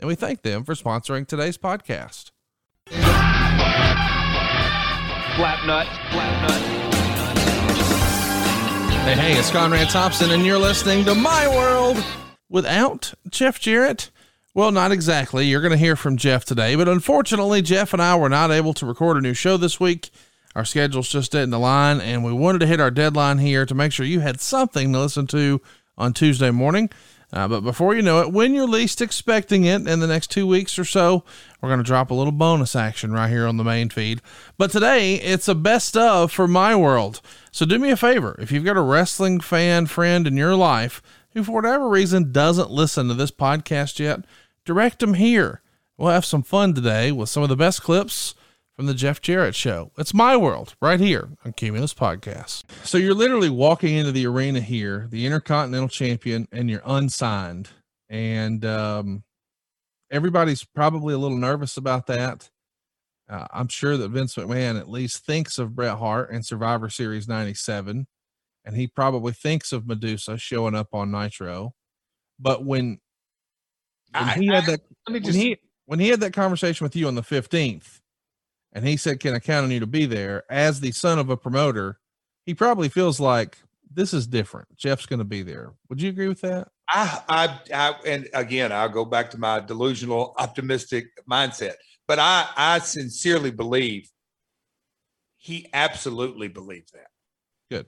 and we thank them for sponsoring today's podcast. Flap nut, flap nut. Hey, hey, it's Conrad Thompson, and you're listening to My World without Jeff Jarrett. Well, not exactly. You're going to hear from Jeff today, but unfortunately, Jeff and I were not able to record a new show this week. Our schedules just didn't align, and we wanted to hit our deadline here to make sure you had something to listen to on Tuesday morning. Uh, but before you know it, when you're least expecting it in the next two weeks or so, we're going to drop a little bonus action right here on the main feed. But today, it's a best of for my world. So do me a favor if you've got a wrestling fan friend in your life who, for whatever reason, doesn't listen to this podcast yet, direct them here. We'll have some fun today with some of the best clips from the Jeff Jarrett Show. It's my world right here on Cumulus Podcast. So you're literally walking into the arena here, the Intercontinental Champion, and you're unsigned. And um, everybody's probably a little nervous about that. Uh, I'm sure that Vince McMahon at least thinks of Bret Hart and Survivor Series 97, and he probably thinks of Madusa showing up on Nitro. But when, when I- he had I- that, Let me when just he when he had that conversation with you on the 15th and he said can i count on you to be there as the son of a promoter he probably feels like this is different jeff's going to be there would you agree with that I, I, I, and again, I'll go back to my delusional, optimistic mindset. But I, I sincerely believe he absolutely believes that. Good.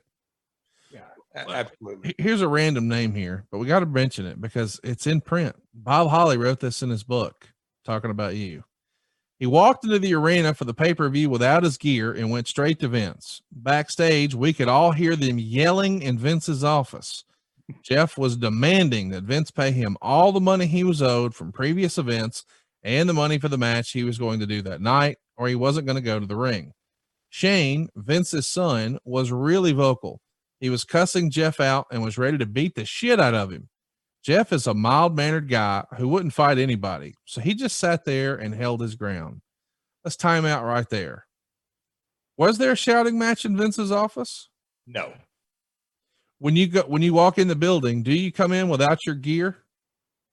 Yeah, absolutely. Here's a random name here but we got to mention it because it's in print bob holly wrote this in his book talking about you he walked into the arena for the pay-per-view without his gear and went straight to vince backstage we could all hear them yelling in vince's office Jeff was demanding that Vince pay him all the money he was owed from previous events and the money for the match he was going to do that night, or he wasn't going to go to the ring. Shane, Vince's son, was really vocal. He was cussing Jeff out and was ready to beat the shit out of him. Jeff is a mild mannered guy who wouldn't fight anybody, so he just sat there and held his ground. Let's time out right there. Was there a shouting match in Vince's office? No. When you go when you walk in the building, do you come in without your gear?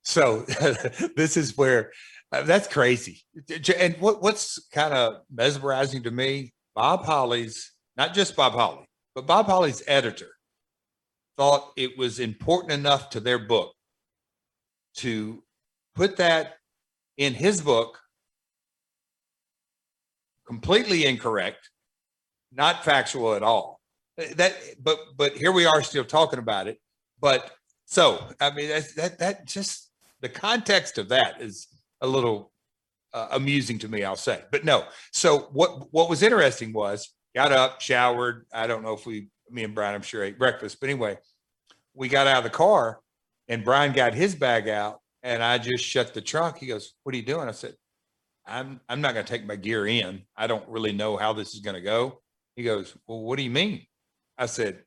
So this is where uh, that's crazy. And what, what's kind of mesmerizing to me, Bob Holly's, not just Bob Holly, but Bob Holly's editor thought it was important enough to their book to put that in his book completely incorrect, not factual at all. That but but here we are still talking about it. But so I mean that's that that just the context of that is a little uh, amusing to me, I'll say. But no. So what what was interesting was got up, showered. I don't know if we, me and Brian, I'm sure ate breakfast, but anyway, we got out of the car, and Brian got his bag out, and I just shut the trunk. He goes, "What are you doing?" I said, "I'm I'm not going to take my gear in. I don't really know how this is going to go." He goes, "Well, what do you mean?" I said,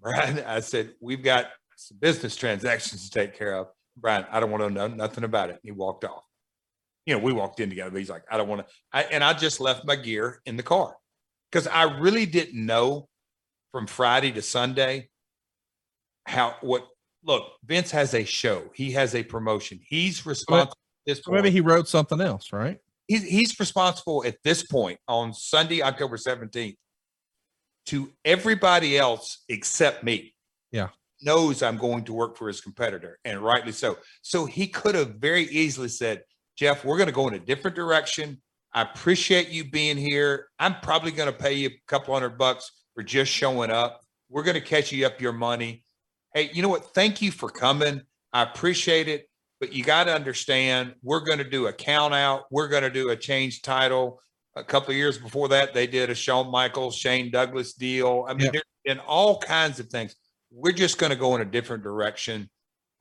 "Brian," I said, "We've got some business transactions to take care of." Brian, I don't want to know nothing about it. And he walked off. You know, we walked in together, but he's like, I don't want to. I, and I just left my gear in the car because I really didn't know from Friday to Sunday how what. Look, Vince has a show. He has a promotion. He's responsible. at this maybe he wrote something else, right? he's, he's responsible at this point on Sunday, October 17th, to everybody else except me. Yeah. Knows I'm going to work for his competitor, and rightly so. So he could have very easily said, Jeff, we're going to go in a different direction. I appreciate you being here. I'm probably going to pay you a couple hundred bucks for just showing up. We're going to catch you up your money. Hey, you know what? Thank you for coming. I appreciate it. But you got to understand, we're going to do a count out. We're going to do a change title. A couple of years before that, they did a Shawn Michaels, Shane Douglas deal. I mean, Yep. there's been all kinds of things. We're just going to go in a different direction.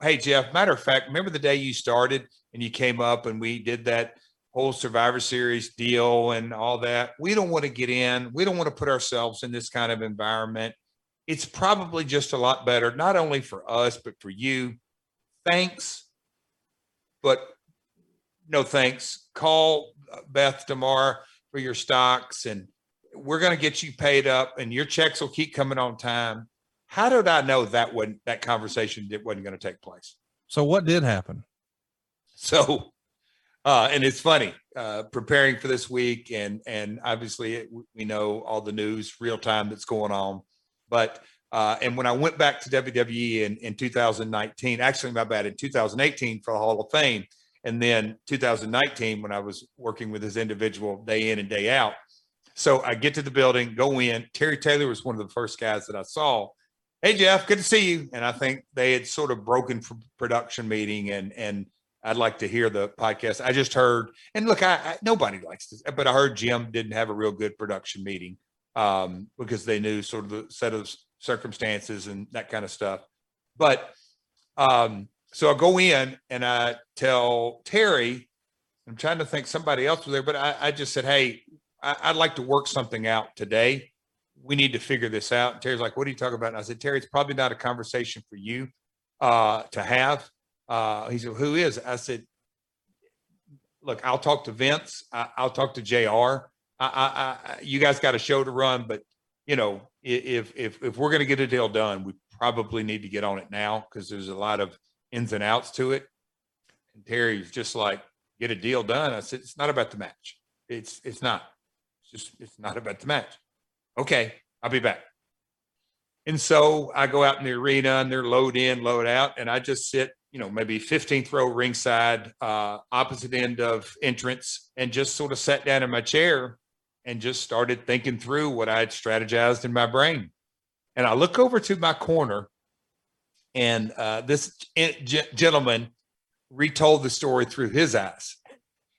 Hey, Jeff, matter of fact, remember the day you started and you came up and we did that whole Survivor Series deal and all that. We don't want to get in. We don't want to put ourselves in this kind of environment. It's probably just a lot better, not only for us, but for you. Thanks, but no thanks. Call uh, Beth tomorrow for your stocks and we're going to get you paid up and your checks will keep coming on time. How did I know that wasn't that conversation that wasn't going to take place? So what did happen? So, uh, and it's funny, uh, preparing for this week and, and obviously it, we know all the news real time that's going on, but, uh, and when I went back to WWE in, in 2019, actually my bad, in 2018 for the Hall of Fame, and then 2019 when I was working with this individual day in and day out. So I get to the building, go in. Terry Taylor was one of the first guys that I saw. Hey Jeff, good to see you. And I think they had sort of broken for production meeting, and and I'd like to hear the podcast. I just heard, and look, I, I nobody likes this, but I heard Jim didn't have a real good production meeting um, because they knew sort of the set of circumstances and that kind of stuff. But um, so I go in and I tell Terry, I'm trying to think somebody else was there, but I, I just said, Hey, I, would like to work something out today. We need to figure this out. And Terry's like, what are you talking about? And I said, Terry, it's probably not a conversation for you uh, to have. Uh, he said, who is? I said, look, I'll talk to Vince. I, will talk to JR. I, I, you guys got a show to run, but you know, if, if, if we're going to get a deal done, we probably need to get on it now because there's a lot of ins and outs to it. And Terry's just like, get a deal done. I said, it's not about the match. It's, it's not. It's just, it's not about the match. Okay, I'll be back. And so I go out in the arena and they're load in, load out, and I just sit, you know, maybe 15th row ringside, uh, opposite end of entrance, and just sort of sat down in my chair and just started thinking through what I had strategized in my brain. And I look over to my corner, and uh, this gentleman retold the story through his eyes.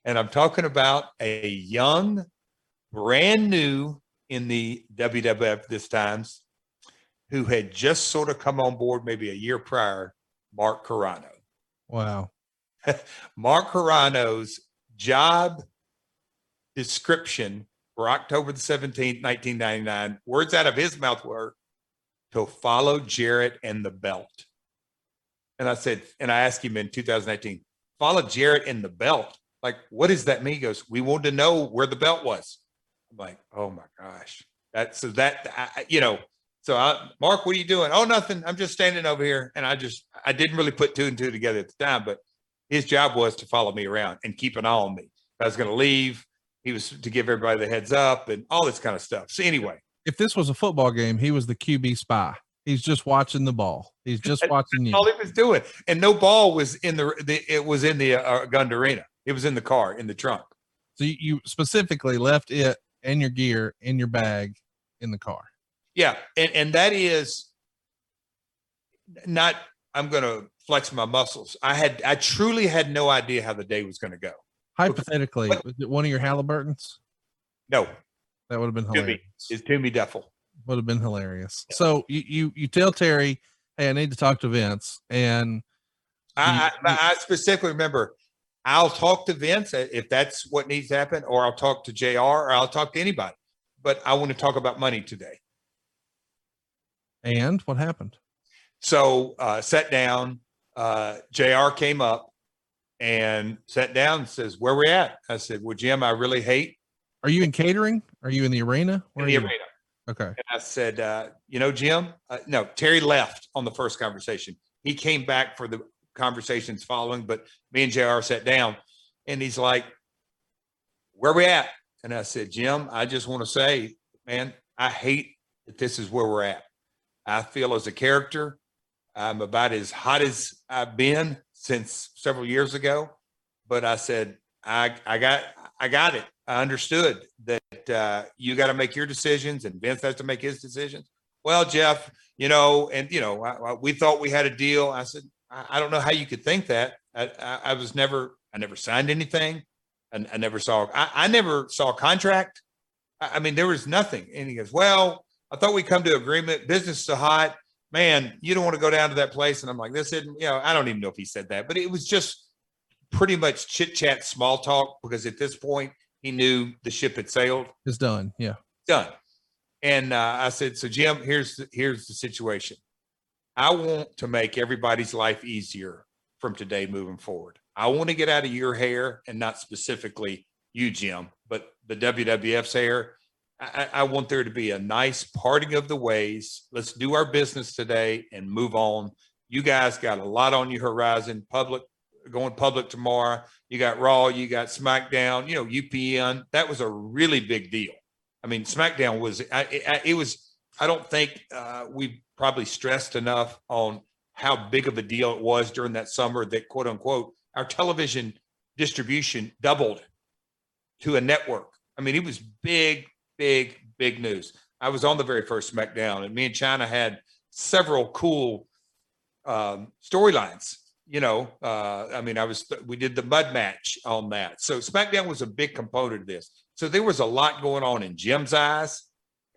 And I'm talking about a young brand new in the WWF this times, who had just sort of come on board maybe a year prior, Mark Carrano. Wow. Mark Carrano's job description for October the 17th, 1999, words out of his mouth were to follow Jarrett and the belt. And I said, and I asked him in 2018, follow Jarrett and the belt. Like, what does that mean? He goes, we wanted to know where the belt was. I'm like, oh my gosh. That so that I, you know, so I, Mark, what are you doing? Oh, nothing. I'm just standing over here. And I just I didn't really put two and two together at the time, but his job was to follow me around and keep an eye on me. I was going to leave. He was to give everybody the heads up and all this kind of stuff. So anyway, if this was a football game, he was the QB spy. He's just watching the ball. He's just watching you. All he was doing, and no ball was in the, the it was in the uh, Gund Arena. It was in the car in the trunk. So you specifically left it and your gear in your bag in the car. Yeah, and and that is not. I'm going to flex my muscles. I had I truly had no idea how the day was going to go. Hypothetically, was it one of your Halliburtons? No, that would have been hilarious. It's Tumi Duffel. Would have been hilarious. Yeah. So you, you you tell Terry, hey, I need to talk to Vince, and I, I, I specifically remember I'll talk to Vince if that's what needs to happen, or I'll talk to JR, or I'll talk to anybody. But I want to talk about money today. And what happened? So uh, sat down. Uh, JR came up and sat down and says, Where we at? I said, Well, Jim, I really hate. Are you in catering? Are you in the arena? Where in the arena. Okay. And I said, uh, You know, Jim, uh, no, Terry left on the first conversation. He came back for the conversations following, but me and JR sat down and he's like, Where we at? And I said, Jim, I just want to say, man, I hate that this is where we're at. I feel as a character, I'm about as hot as I've been since several years ago. But I said, I, I got I got it. I understood that uh, you got to make your decisions and Vince has to make his decisions. Well, Jeff, you know, and you know, I, I, we thought we had a deal. I said, I, I don't know how you could think that. I, was never, I never signed anything. I, I never saw, I, never saw a contract. I, I mean, there was nothing. And he goes, well, I thought we come to agreement. Business is so hot, man. You don't want to go down to that place. And I'm like, this isn't, you know, I don't even know if he said that, but it was just pretty much chit chat, small talk, because at this point he knew the ship had sailed. It's done. Yeah. Done. And uh, I said, so Jim, here's the, here's the situation. I want to make everybody's life easier from today moving forward. I want to get out of your hair and not specifically you, Jim, but the WWF's hair. I, I want there to be a nice parting of the ways. Let's do our business today and move on. You guys got a lot on your horizon. Public going public tomorrow. You got Raw, you got SmackDown, you know, UPN. That was a really big deal. I mean, SmackDown was, I, I, it was, I don't think uh, we probably stressed enough on how big of a deal it was during that summer that quote unquote, our television distribution doubled to a network. I mean, it was big, big, big news. I was on the very first SmackDown, and me and Chyna had several cool um, storylines you know, uh, I mean, I was, we did the mud match on that. So SmackDown was a big component of this. So there was a lot going on in Jim's eyes.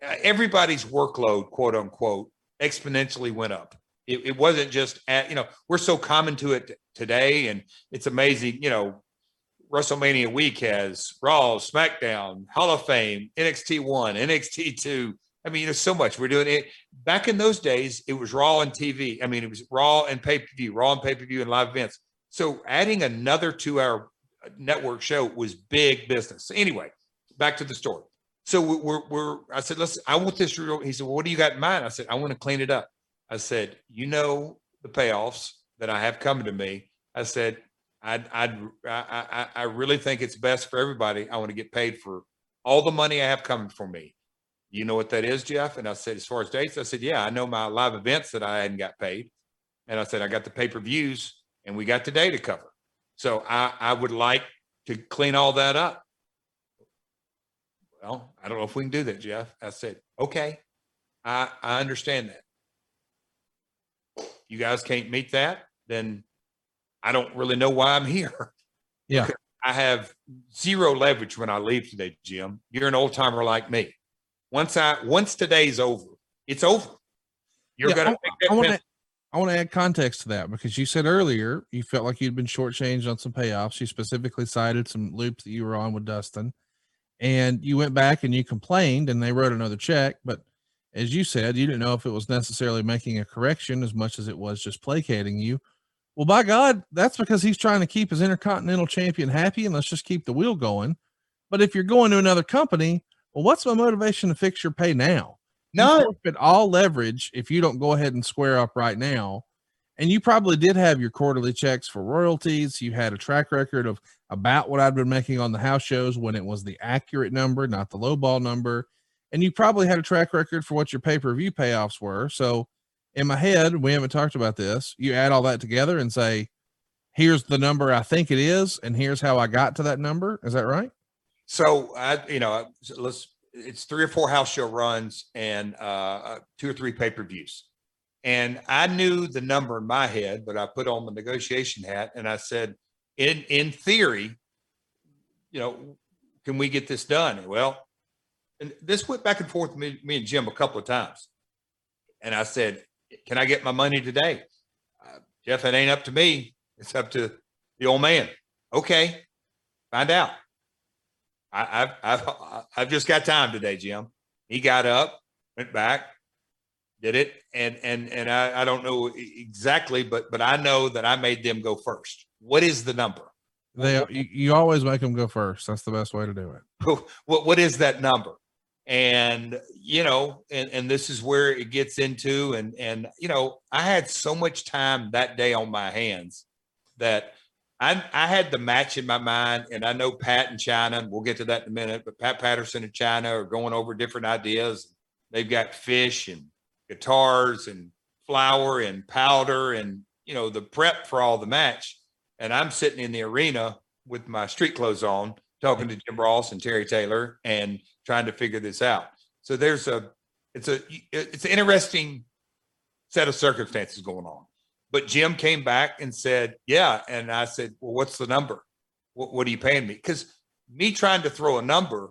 Uh, everybody's workload, quote unquote, exponentially went up. It, it wasn't just at, you know, we're so common to it today. And it's amazing, you know, WrestleMania week has Raw, SmackDown, Hall of Fame, NXT one, NXT two, I mean, there's so much we're doing it. Back in those days, it was Raw and TV. I mean, it was Raw and pay per view, Raw and pay per view and live events. So adding another two hour network show was big business. Anyway, back to the story. So we're, we're, I said, let's, I want this. Real. He said, well, what do you got in mind? I said, I want to clean it up. I said, you know, the payoffs that I have coming to me. I said, I'd, I'd, I, I, really think it's best for everybody. I want to get paid for all the money I have coming for me you know what that is, Jeff? And I said, as far as dates, I said, yeah, I know my live events that I hadn't got paid. And I said, I got the pay per views and we got the data cover. So I, I would like to clean all that up. Well, I don't know if we can do that, Jeff. I said, okay, I, I understand that. You guys can't meet that, then I don't really know why I'm here. Yeah. I have zero leverage when I leave today, Jim. You're an old timer like me. Once I once today's over, it's over. You're Yeah, gonna I- I want to I want to add context to that because you said earlier you felt like you'd been shortchanged on some payoffs. You specifically cited some loops that you were on with Dustin, and you went back and you complained, and they wrote another check. But as you said, you didn't know if it was necessarily making a correction as much as it was just placating you. Well, by God, that's because he's trying to keep his intercontinental champion happy, and let's just keep the wheel going. But if you're going to another company, well, what's my motivation to fix your pay now? No. forfeit all leverage if you don't go ahead and square up right now. And you probably did have your quarterly checks for royalties. You had a track record of about what I'd been making on the house shows when it was the accurate number, not the low ball number. And you probably had a track record for what your pay per view payoffs were. So, in my head, we haven't talked about this. You add all that together and say, here's the number I think it is, and here's how I got to that number. Is that right? So I, you know, let's. It's three or four house show runs and uh, uh, two or three pay per views, and I knew the number in my head, but I put on the negotiation hat and I said, in in theory, you know, can we get this done? Well, and this went back and forth me, me and Jim a couple of times, and I said, can I get my money today? Uh, Jeff, it ain't up to me. It's up to the old man. Okay, find out. I, I've, I've, I've just got time today, Jim. He got up, went back, did it, and and and I, I don't know exactly, but but I know that I made them go first. What is the number? They you, you always make them go first. That's the best way to do it. what what is that number? And you know, and and this is where it gets into, and and you know, I had so much time that day on my hands that I I had the match in my mind, and I know Pat and Chyna. We'll get to that in a minute, but Pat Patterson and Chyna are going over different ideas. They've got fish and guitars and flour and powder and you know the prep for all the match. And I'm sitting in the arena with my street clothes on, talking to Jim Ross and Terry Taylor, and trying to figure this out. So there's a it's a it's an interesting set of circumstances going on. But Jim came back and said, "Yeah," and I said, "Well, what's the number? What, what are you paying me?" Because me trying to throw a number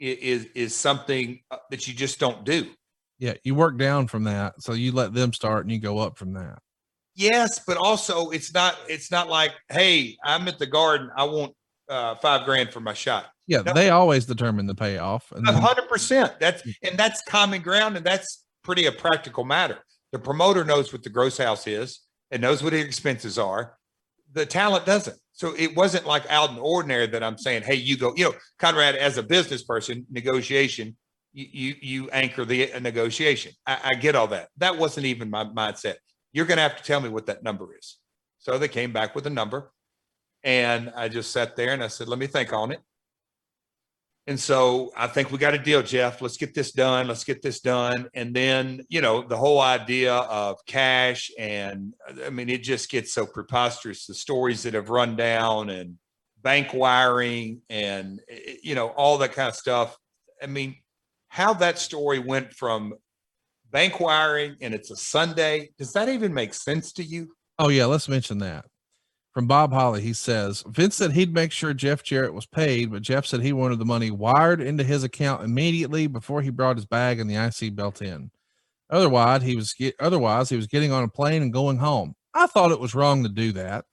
i- is is something uh, that you just don't do. Yeah, you work down from that. So you let them start and you go up from that. Yes, but also it's not it's not like, hey, I'm at the garden. I want uh, five grand for my shot. Yeah, No. they always determine the payoff. And A then- hundred percent. That's and that's common ground, and that's pretty a practical matter. The promoter knows what the gross house is and knows what his expenses are. The talent doesn't. So it wasn't like out in the ordinary that I'm saying, hey, you go, you know, Conrad, as a business person, negotiation, you you, you anchor the negotiation. I, I get all that. That wasn't even my mindset. You're gonna have to tell me what that number is. So they came back with a number. And I just sat there and I said, let me think on it. And so I think we got a deal, Jeff. Let's get this done. Let's get this done. And then, you know, the whole idea of cash and I mean, it just gets so preposterous. The stories that have run down and bank wiring and, you know, all that kind of stuff. I mean, how that story went from bank wiring and it's a Sunday, does that even make sense to you? Oh yeah, let's mention that. From Bob Holly, he says Vince said he'd make sure Jeff Jarrett was paid, but Jeff said he wanted the money wired into his account immediately before he brought his bag and the IC belt in. Otherwise, he was get, otherwise he was getting on a plane and going home. I thought it was wrong to do that.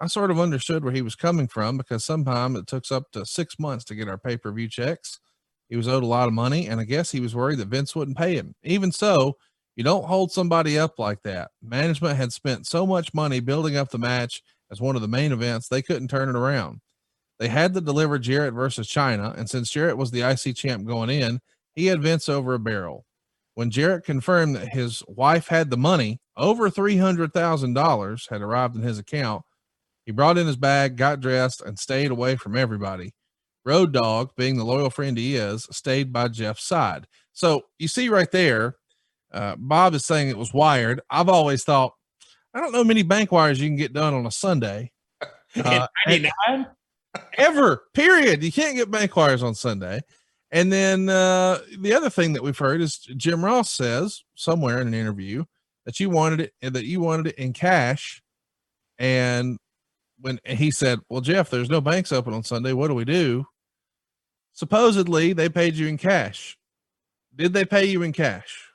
I sort of understood where he was coming from because sometimes it took up to six months to get our pay per view checks. He was owed a lot of money, and I guess he was worried that Vince wouldn't pay him. Even so, you don't hold somebody up like that. Management had spent so much money building up the match as one of the main events, they couldn't turn it around. They had to deliver Jarrett versus Chyna, and since Jarrett was the IC champ going in, he had Vince over a barrel. When Jarrett confirmed that his wife had the money, over $300,000 had arrived in his account, he brought in his bag, got dressed, and stayed away from everybody. Road Dog, being the loyal friend he is, stayed by Jeff's side. So you see right there, uh, Bob is saying it was wired. I've always thought, I don't know many bank wires you can get done on a Sunday. Uh, In 99? ever period. You can't get bank wires on sunday. And then uh the other thing that we've heard is jim ross says somewhere in an interview that you wanted it that you wanted it in cash. And when he said well jeff there's no banks open on sunday. What do we do? Supposedly they paid you in cash. Did they pay you in cash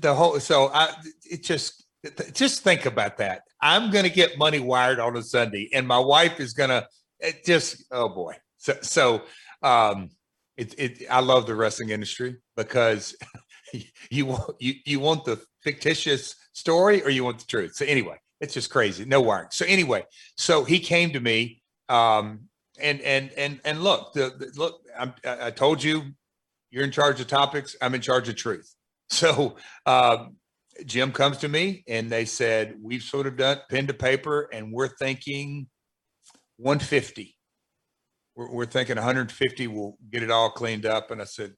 the whole so i it just just think about that. I'm gonna get money wired on a sunday and my wife is gonna it just oh boy. So so um it, it i love the wrestling industry because you want you you want the fictitious story or you want the truth. So anyway it's just crazy. No wiring. So anyway so he came to me um and and and and look the, the look I'm, I told you you're in charge of topics. I'm in charge of truth so um, Jim comes to me and they said, We've sort of done pen to paper and we're thinking 150. We're, we're thinking 150 will get it all cleaned up. And I said,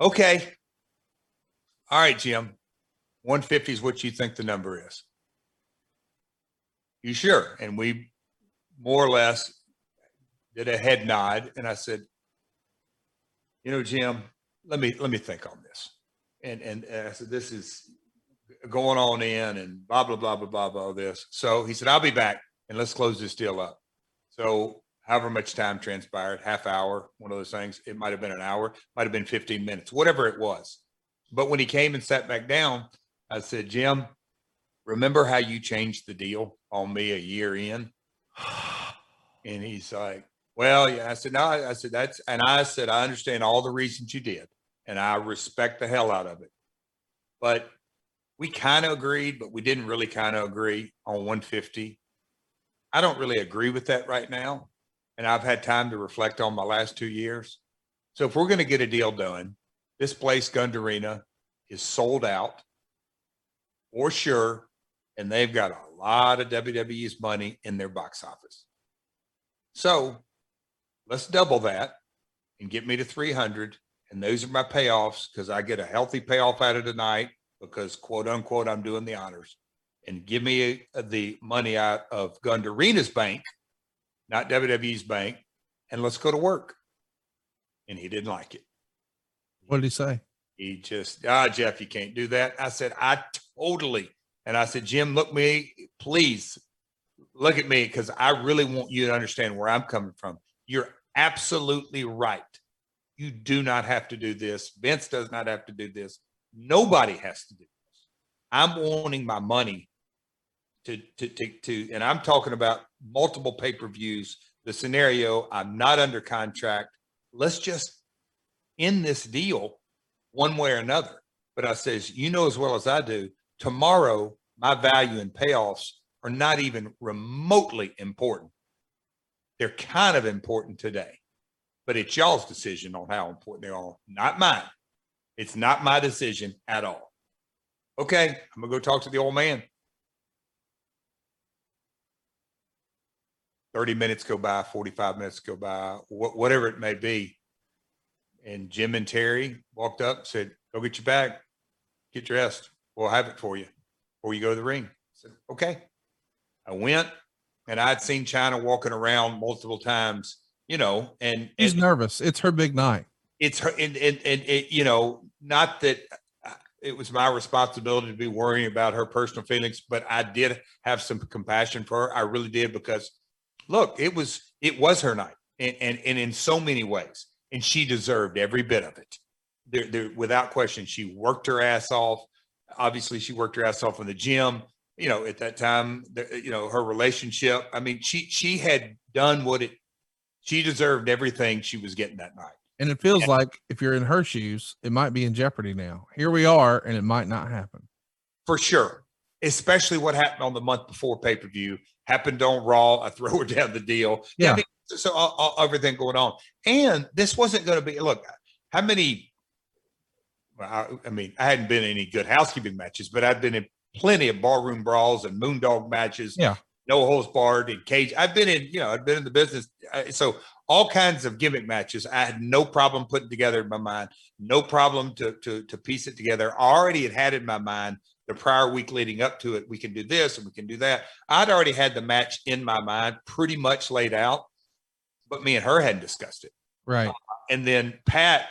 Okay. All right, Jim. 150 is what you think the number is. You sure? And we more or less did a head nod. And I said, You know, Jim, let me let me think on this. And and uh, I said, this is going on in and blah blah blah blah blah blah this. So he said, I'll be back and let's close this deal up. So however much time transpired, half hour, one of those things. It might have been an hour, might have been 15 minutes, whatever it was. But when he came and sat back down, I said, Jim, remember how you changed the deal on me a year in? And he's like, well, yeah. I said, no, I said, that's, and I said, I understand all the reasons you did, and I respect the hell out of it. But we kind of agreed, but we didn't really kind of agree on 150. I don't really agree with that right now. And I've had time to reflect on my last two years. So if we're going to get a deal done, this place, Gund Arena, is sold out for sure. And they've got a lot of WWE's money in their box office. So let's double that and get me to 300. And those are my payoffs because I get a healthy payoff out of tonight because quote unquote, I'm doing the honors and give me uh, the money out of Gund Arena's bank, not WWE's bank. And let's go to work. And he didn't like it. what did he say He just, ah, Jeff, you can't do that. I said, I totally. And I said, Jim, look me, please look at me because I really want you to understand where I'm coming from. You're absolutely right. You do not have to do this. Vince does not have to do this. Nobody has to do this. I'm wanting my money to to to, to and I'm talking about multiple pay-per-views. The scenario, I'm not under contract. Let's just end this deal one way or another. But I says, you know as well as I do, tomorrow my value and payoffs are not even remotely important. They're kind of important today, but it's y'all's decision on how important they are, not mine. It's not my decision at all. Okay, I'm gonna go talk to the old man. 30 minutes go by, 45 minutes go by, wh- whatever it may be. And Jim and Terry walked up said, Go get your bag, get dressed. We'll have it for you before you go to the ring. I said, Okay. I went and I'd seen Chyna walking around multiple times, you know, and, She's and nervous. It's her big night. it's her and, and, and it, you know not that uh, it was my responsibility to be worrying about her personal feelings but i did have some compassion for her i really did because look it was it was her night and and, and in so many ways and she deserved every bit of it there, there without question she worked her ass off obviously she worked her ass off in the gym you know at that time the, you know her relationship i mean she she had done what it she deserved everything she was getting that night And it feels like if you're in her shoes, it might be in jeopardy now. Here we are, and it might not happen. for sure. Especially what happened on the month before pay per view happened on Raw. I throw her down the deal. Yeah. So, so all, all- everything going on, and this wasn't going to be. Look, how many? Well, I, I mean, I hadn't been in any good housekeeping matches, but I've been in plenty of barroom brawls and moondog matches. Yeah. No holds barred and cage. I've been in, you know, I've been in the business. uh, So all kinds of gimmick matches. I had no problem putting together in my mind. No problem to to to piece it together. I already had had in my mind the prior week leading up to it. We can do this and we can do that. I'd already had the match in my mind pretty much laid out, but me and her hadn't discussed it. Right. And then Pat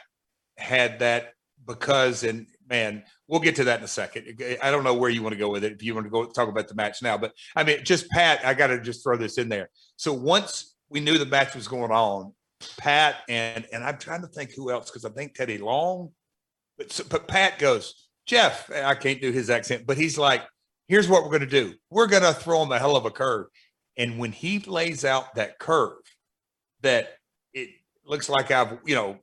had that because, and man, we'll get to that in a second. I don't know where you want to go with it. If you want to go talk about the match now, but I mean, just Pat, I got to just throw this in there. So once we knew the match was going on, Pat and and I'm trying to think who else because I think Teddy Long, but so, but Pat goes, Jeff, I can't do his accent, but he's like, here's what we're going to do. We're going to throw him a hell of a curve, and when he lays out that curve, that it looks like I've you know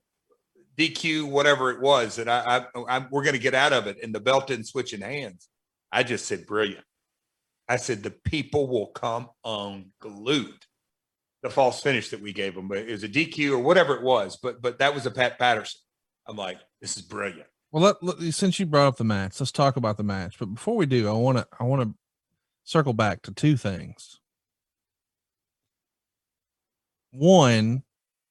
DQ whatever it was that I, I I'm, we're going to get out of it, and the belt didn't switch in hands. I just said brilliant. I said the people will come unglued. The false finish that we gave them, but it was a DQ or whatever it was, but but that was a Pat Patterson. I'm like, this is brilliant. Well, let, let- since you brought up the match, let's talk about the match. But before we do, I want to I want to circle back to two things. One,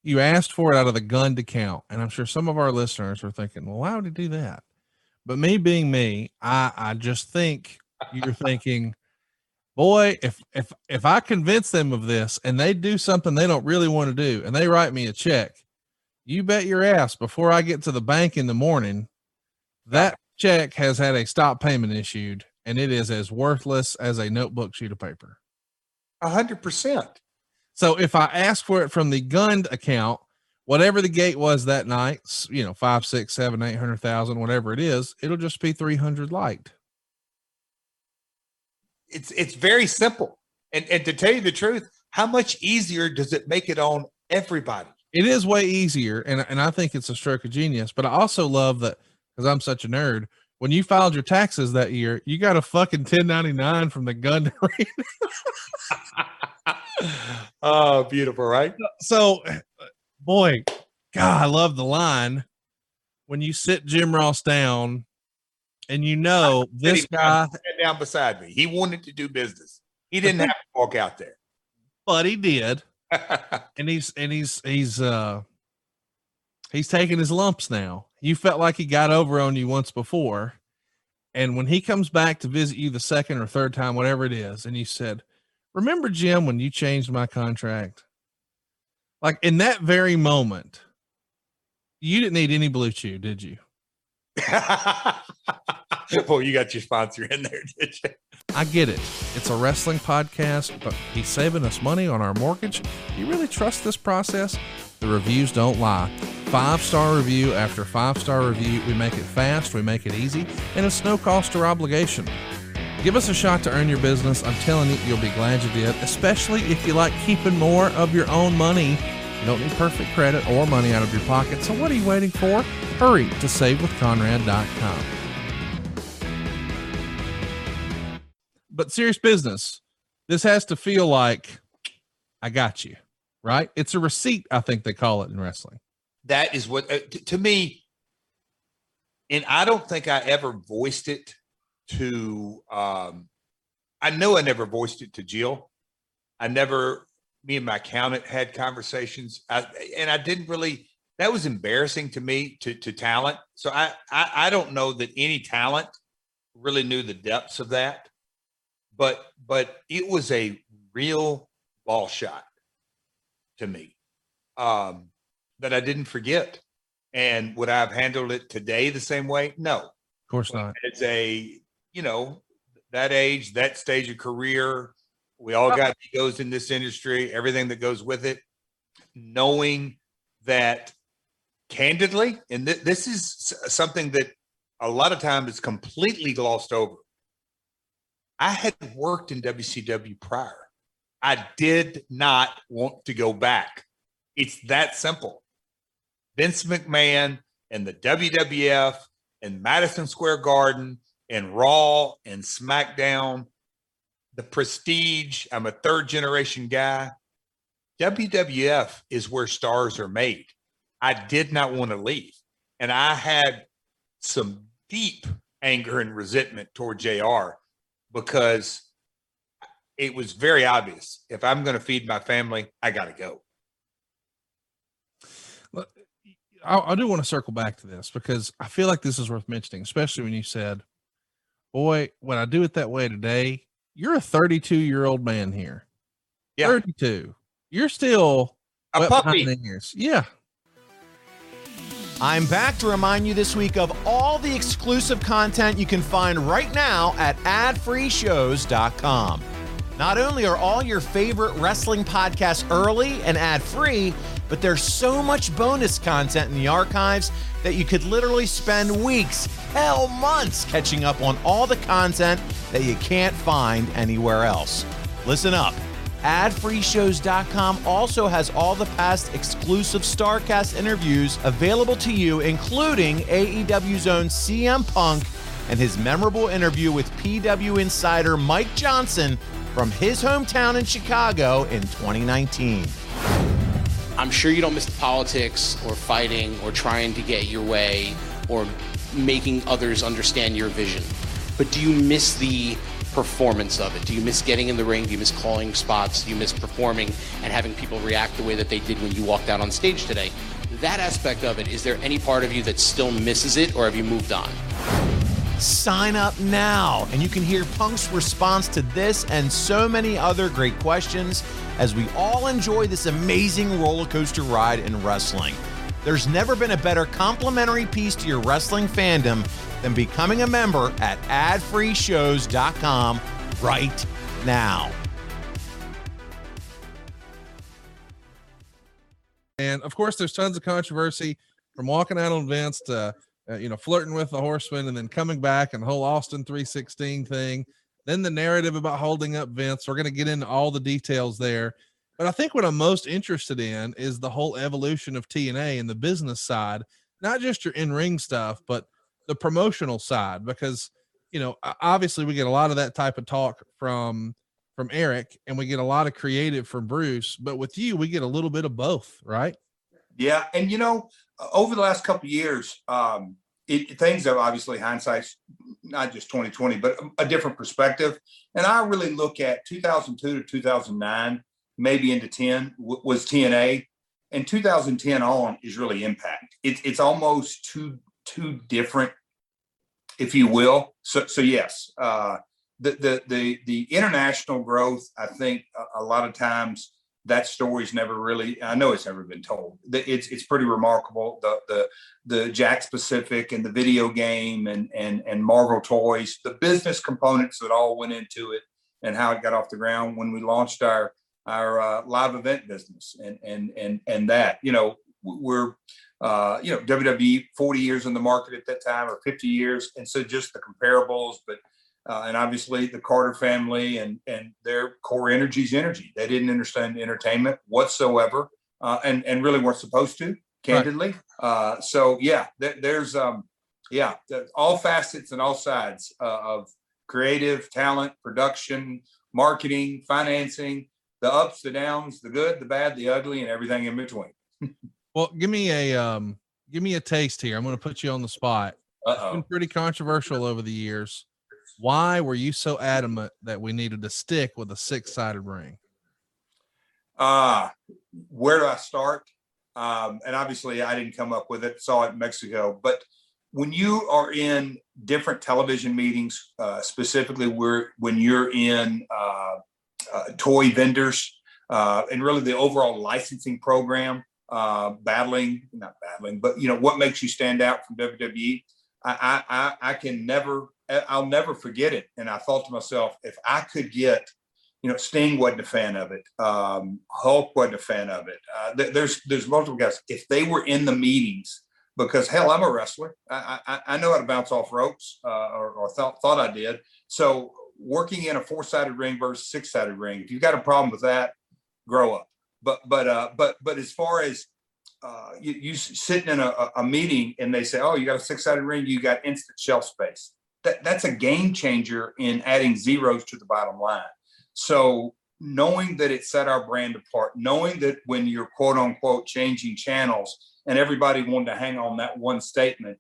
you asked for it out of the gun to count, and I'm sure some of our listeners are thinking, "Well, why would he do that?" But me being me, I I just think you're thinking, "Boy, if if if I convince them of this and they do something they don't really want to do, and they write me a check, you bet your ass before I get to the bank in the morning, that check has had a stop payment issued and it is as worthless as a notebook sheet of paper. A hundred percent. So if I ask for it from the Gund account, whatever the gate was that night, you know, five, six, seven, eight hundred thousand, whatever it is, it'll just be 300 liked. It's it's very simple. And and to tell you the truth, how much easier does it make it on everybody? It is way easier. And, and I think it's a stroke of genius, but I also love that because I'm such a nerd. When you filed your taxes that year, you got a fucking 1099 from the gun. oh, beautiful, right? so boy god i love the line when you sit jim ross down and you know this guy down, sat down beside me. He wanted to do business. He didn't have to walk out there. but he did and he's and he's he's uh he's taking his lumps now you felt like he got over on you once before and when he comes back to visit you the second or third time whatever it is and you said remember jim when you changed my contract like in that very moment you didn't need any BlueChew did you well, you got your sponsor in there, did you? I get it. It's a wrestling podcast, but he's saving us money on our mortgage. You really trust this process? The reviews don't lie. Five star review after five star review. We make it fast, we make it easy, and it's no cost or obligation. Give us a shot to earn your business. I'm telling you, you'll be glad you did, especially if you like keeping more of your own money. You don't need perfect credit or money out of your pocket. So, what are you waiting for? Hurry to savewithconrad.com. But serious business, this has to feel like I got you, right? It's a receipt, I think they call it in wrestling. That is what, uh, t- to me, and I don't think I ever voiced it to um I know I never voiced it to Jill. I never me and my accountant had conversations. I, and I didn't really that was embarrassing to me to to talent. So I, I I don't know that any talent really knew the depths of that. But but it was a real ball shot to me. Um that I didn't forget. And would I have handled it today the same way? No. Of course not. It's a you know, that age, that stage of career, we all got egos in this industry, everything that goes with it. Knowing that candidly, and th- this is something that a lot of times is completely glossed over. I had worked in WCW prior. I did not want to go back. It's that simple. Vince McMahon and the WWF and Madison Square Garden and Raw and SmackDown, the prestige. I'm a third generation guy. WWF is where stars are made. I did not want to leave. And I had some deep anger and resentment toward JR because it was very obvious. If I'm going to feed my family, I got to go. I, do want to circle back to this because I feel like this is worth mentioning, especially when you said boy, when I do it that way today, you're a 32 year old man here. Yeah. 32. You're still a puppy. Yeah. I'm back to remind you this week of all the exclusive content you can find right now at adfreeshows.com. Not only are all your favorite wrestling podcasts early and ad free, but there's so much bonus content in the archives that you could literally spend weeks, hell, months catching up on all the content that you can't find anywhere else. Listen up. AdFreeShows.com also has all the past exclusive StarCast interviews available to you, including AEW's own CM Punk and his memorable interview with PW insider Mike Johnson from his hometown in Chicago in 2019. I'm sure you don't miss the politics or fighting or trying to get your way or making others understand your vision. But do you miss the performance of it? Do you miss getting in the ring? Do you miss calling spots? Do you miss performing and having people react the way that they did when you walked out on stage today? That aspect of it, is there any part of you that still misses it or have you moved on? Sign up now, and you can hear Punk's response to this and so many other great questions as we all enjoy this amazing roller coaster ride in wrestling. There's never been a better complimentary piece to your wrestling fandom than becoming a member at adfreeshows.com right now. And of course, there's tons of controversy from walking out on events to uh, you know, flirting with the horseman and then coming back and the whole Austin 316 thing. Then the narrative about holding up Vince. We're going to get into all the details there. But I think what I'm most interested in is the whole evolution of TNA and the business side, not just your in ring stuff, but the promotional side. Because, you know, obviously we get a lot of that type of talk from from Eric and we get a lot of creative from Bruce, but with you, we get a little bit of both, right? Yeah. And, you know, over the last couple years, um, it, things have obviously hindsight's not just 2020, but a, different perspective. And I really look at 2002 to 2009, maybe into 10 w- was TNA, and 2010 on is really Impact. It's it's almost too too different, if you will. So so yes, uh, the the the the international growth. I think a, a lot of times that story's never really i know it's never been told it's it's pretty remarkable the the the Jakks Pacific and the video game and and and marvel toys the business components that all went into it and how it got off the ground when we launched our our uh, live event business and and and and that you know we're uh, you know WWE 40 years in the market at that time or 50 years, and so just the comparables, but uh, and obviously the Carter family and and their core energy's energy. They didn't understand entertainment whatsoever, uh, and and really weren't supposed to, candidly. Uh, so yeah, th- there's um, yeah, th- all facets and all sides uh, of creative talent, production, marketing, financing, the ups, the downs, the good, the bad, the ugly, and everything in between. Well, give me a um, give me a taste here. I'm going to put you on the spot. It's been pretty controversial over the years. Why were you so adamant that we needed to stick with a six sided ring? Uh, where do I start? Um, and obviously, I didn't come up with it, saw it in Mexico. But when you are in different television meetings, uh, specifically where when you're in uh, uh, toy vendors uh, and really the overall licensing program, uh, battling, not battling, but you know, what makes you stand out from WWE? I, I, I, I can never, I'll never forget it. And I thought to myself, if I could get you know, Sting wasn't a fan of it. Um, Hulk wasn't a fan of it. Uh, th- there's there's multiple guys. If they were in the meetings, because hell, I'm a wrestler. I I, I know how to bounce off ropes, uh, or, or thought thought I did. So working in a four sided ring versus six sided ring, if you've got a problem with that, grow up. But but uh, but but as far as uh, you, you sitting in a, a- meeting and they say, oh, you got a six sided ring, you got instant shelf space. That that's a game changer in adding zeros to the bottom line. So knowing that it set our brand apart, knowing that when you're quote unquote changing channels and everybody wanted to hang on that one statement,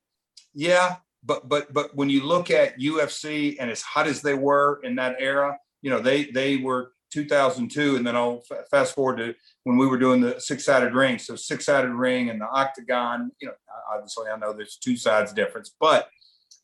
yeah, but but but when you look at UFC and as hot as they were in that era, you know they they were 2002, and then I'll fa- fast forward to when we were doing the six sided ring. So six sided ring and the octagon. You know, obviously I know there's two sides difference, but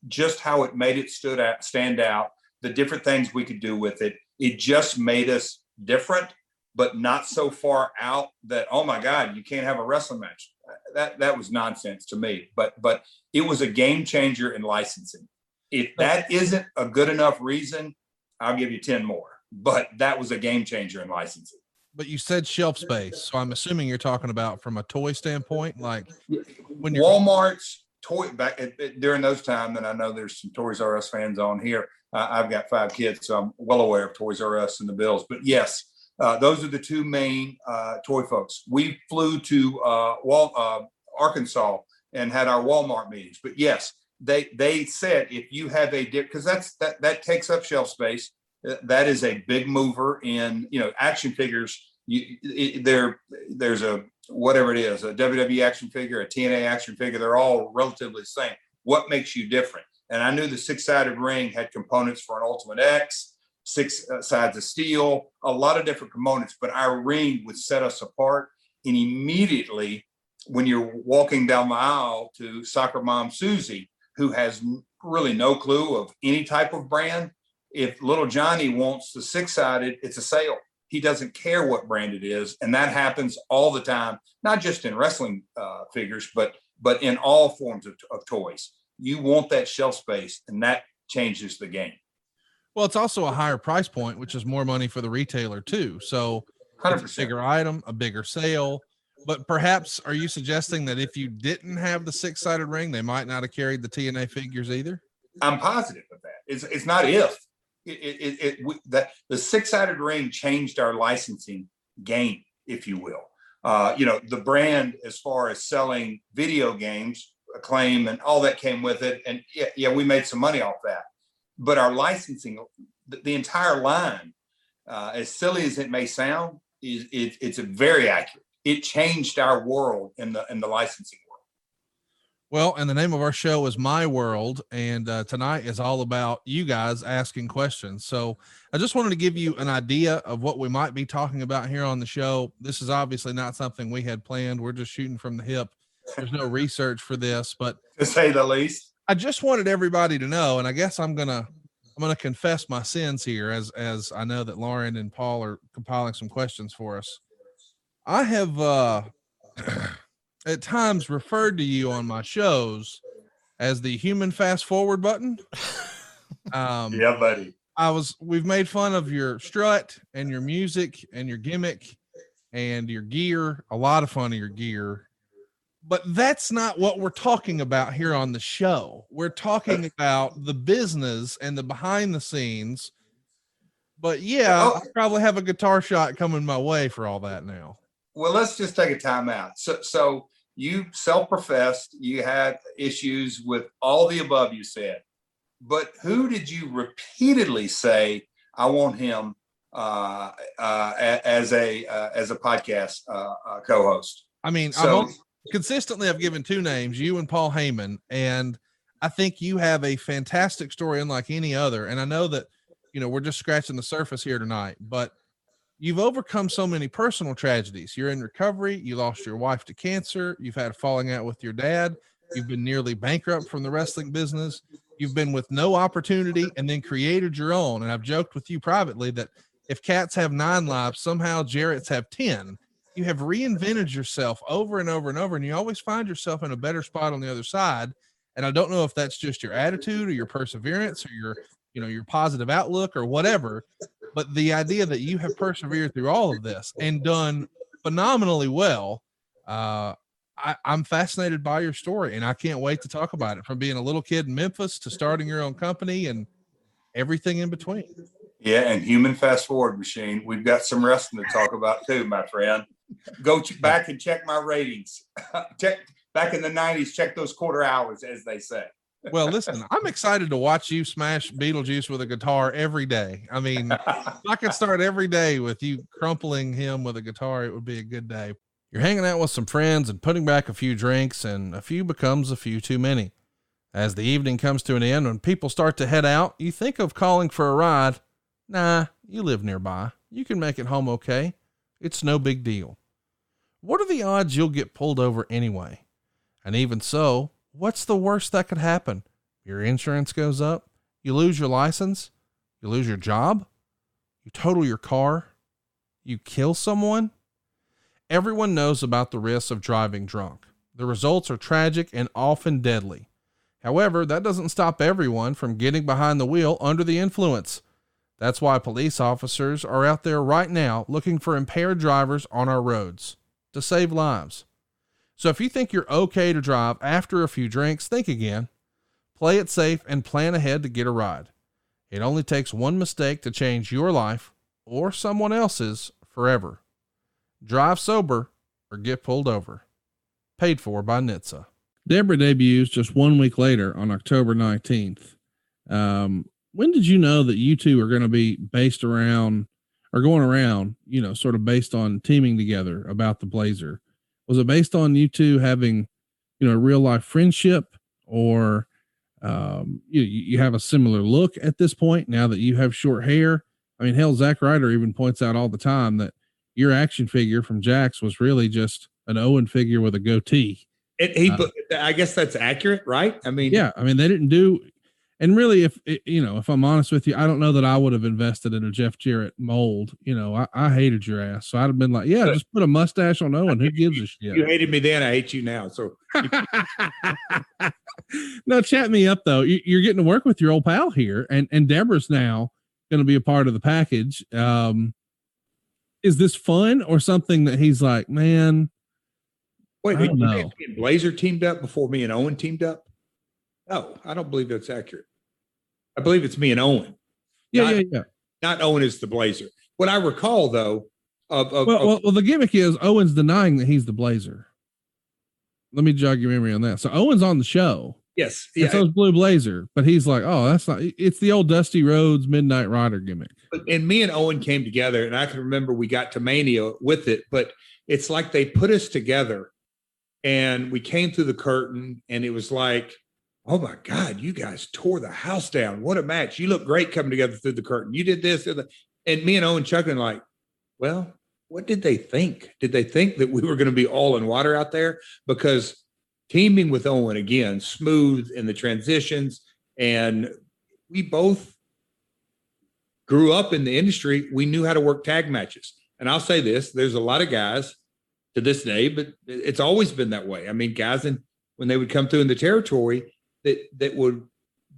just how it made it stood out, stand out, the different things we could do with it. It just made us different, but not so far out that oh my god, you can't have a wrestling match. That that was nonsense to me. But but it was a game changer in licensing. If that isn't a good enough reason, I'll give you ten more. But that was a game changer in licensing. But you said shelf space, so I'm assuming you're talking about from a toy standpoint, like when you're Walmart's toy back at, at- during those times, and I know there's some Toys R Us fans on here. Uh, I've got five kids, so I'm well aware of Toys R Us and the Bills. But yes, uh, those are the two main uh, toy folks. We flew to uh, Wal- uh, Arkansas and had our Walmart meetings. But yes, they they said if you have a dip, because that's that that takes up shelf space. Uh, That is a big mover in you know action figures. You it, there there's a whatever it is, a WWE action figure, a TNA action figure, they're all relatively the same. What makes you different? And I knew the six sided ring had components for an Ultimate X, six uh, sides of steel, a lot of different components, but our ring would set us apart. And immediately, when you're walking down the aisle to soccer mom Susie, who has really no clue of any type of brand, if little Johnny wants the six sided, it's a sale he doesn't care what brand it is and that happens all the time not just in wrestling uh, figures but but in all forms of, of toys you want that shelf space and that changes the game well, it's also a higher price point, which is more money for the retailer too. So it's a bigger item, a bigger sale. But perhaps are you suggesting that if you didn't have the six sided ring, they might not have carried the TNA figures either? i'm positive of that it's, it's not if it, it, it, that the six-sided ring changed our licensing game if you will. Uh, you know the brand as far as selling video games acclaim and all that came with it and yeah, yeah we made some money off that. But our licensing the, the entire line uh, as silly as it may sound is it, it's very accurate. It changed our world in the in the licensing Well, and the name of our show is My World, and uh, tonight is all about you guys asking questions. So I just wanted to give you an idea of what we might be talking about here on the show. This is obviously not something we had planned. We're just shooting from the hip. There's no research for this, but to say the least I just wanted everybody to know, and I guess I'm gonna I'm gonna confess my sins here, as as I know that Lauren and Paul are compiling some questions for us. I have uh at times referred to you on my shows as the human fast forward button. Um, yeah buddy I was we've made fun of your strut and your music and your gimmick and your gear, a lot of fun of your gear. but that's not what we're talking about here on the show. We're talking about the business and the behind the scenes. But yeah. I probably have a guitar shot coming my way for all that now. Well, let's just take a time out. So, so you self-professed you had issues with all the above you said, but who did you repeatedly say I want him uh, uh, as a uh, as a podcast uh, uh, co-host? I mean, I've So consistently I've given two names, you and Paul Heyman, and I think you have a fantastic story unlike any other. And I know that you know we're just scratching the surface here tonight, but you've overcome so many personal tragedies. You're in recovery, you lost your wife to cancer, you've had a falling out with your dad, you've been nearly bankrupt from the wrestling business, you've been with no opportunity and then created your own. And I've joked with you privately that if cats have nine lives, somehow Jarrett's have 10 you have reinvented yourself over and over and over and you always find yourself in a better spot on the other side and i don't know if that's just your attitude or your perseverance or your you know your positive outlook or whatever but the idea that you have persevered through all of this and done phenomenally well uh I, I'm fascinated by your story and I can't wait to talk about it from being a little kid in Memphis to starting your own company and everything in between. yeah, and human fast forward machine. We've got some wrestling to talk about too, my friend. Go back and check my ratings. check back in the '90s. Check those quarter hours, as they say. Well, listen, I'm excited to watch you smash Beetlejuice with a guitar every day. I mean, I could start every day with you crumpling him with a guitar, it would be a good day. You're hanging out with some friends and putting back a few drinks, and a few becomes a few too many. As the evening comes to an end, when people start to head out, you think of calling for a ride. Nah, you live nearby. You can make it home okay. It's no big deal. What are the odds you'll get pulled over anyway? And even so, what's the worst that could happen? Your insurance goes up, you lose your license, you lose your job, you total your car, you kill someone. Everyone knows about the risks of driving drunk. The results are tragic and often deadly. However, that doesn't stop everyone from getting behind the wheel under the influence. That's why police officers are out there right now looking for impaired drivers on our roads to save lives. So if you think you're okay to drive after a few drinks, think again. Play it safe and plan ahead to get a ride. It only takes one mistake to change your life or someone else's forever. Drive sober or get pulled over. Paid for by NHTSA. Deborah debuts just one week later on October 19th. Um, when did you know that you two are going to be based around or going around, you know, sort of based on teaming together about the Blazer? Was it based on you two having, you know, a real life friendship or um, you, you have a similar look at this point now that you have short hair? I mean, hell, Zack Ryder even points out all the time that your action figure from Jakks was really just an Owen figure with a goatee. It, he, Uh, I guess that's accurate, right? I mean, yeah i mean they didn't do and really if you know if i'm honest with you i don't know that i would have invested in a jeff jarrett mold you know i, I hated your ass so i'd have been like yeah just put a mustache on owen who gives a shit you hated me then. I hate you now. So no chat me up though You- you're getting to work with your old pal here and and deborah's now going to be a part of the package um is this fun or something that he's like man wait, you know. Blazer teamed up before me and Owen teamed up? No, I don't believe that's accurate. I believe it's me and Owen, yeah Not- yeah yeah not Owen is the Blazer. What I recall though of, of, well, of- well, well, the gimmick is Owen's denying that he's the Blazer. Let me jog your memory on that. So Owen's on the show, yes, and yeah, so is Blue Blazer, but he's like, "Oh, that's not." It's the old Dusty Rhodes Midnight Rider gimmick. And me and Owen came together, and I can remember we got to Mania with it, but it's like they put us together and we came through the curtain, and it was like, oh my God, you guys tore the house down. What a match. You look great coming together through the curtain. You did this. And, me and Owen chuckling, like, well, what did they think? Did they think that we were going to be all in water out there? Because teaming with Owen again, smooth in the transitions, and we both grew up in the industry, we knew how to work tag matches. And I'll say this there's a lot of guys to this day, but it's always been that way. I mean, guys, and when they would come through in the territory, that that would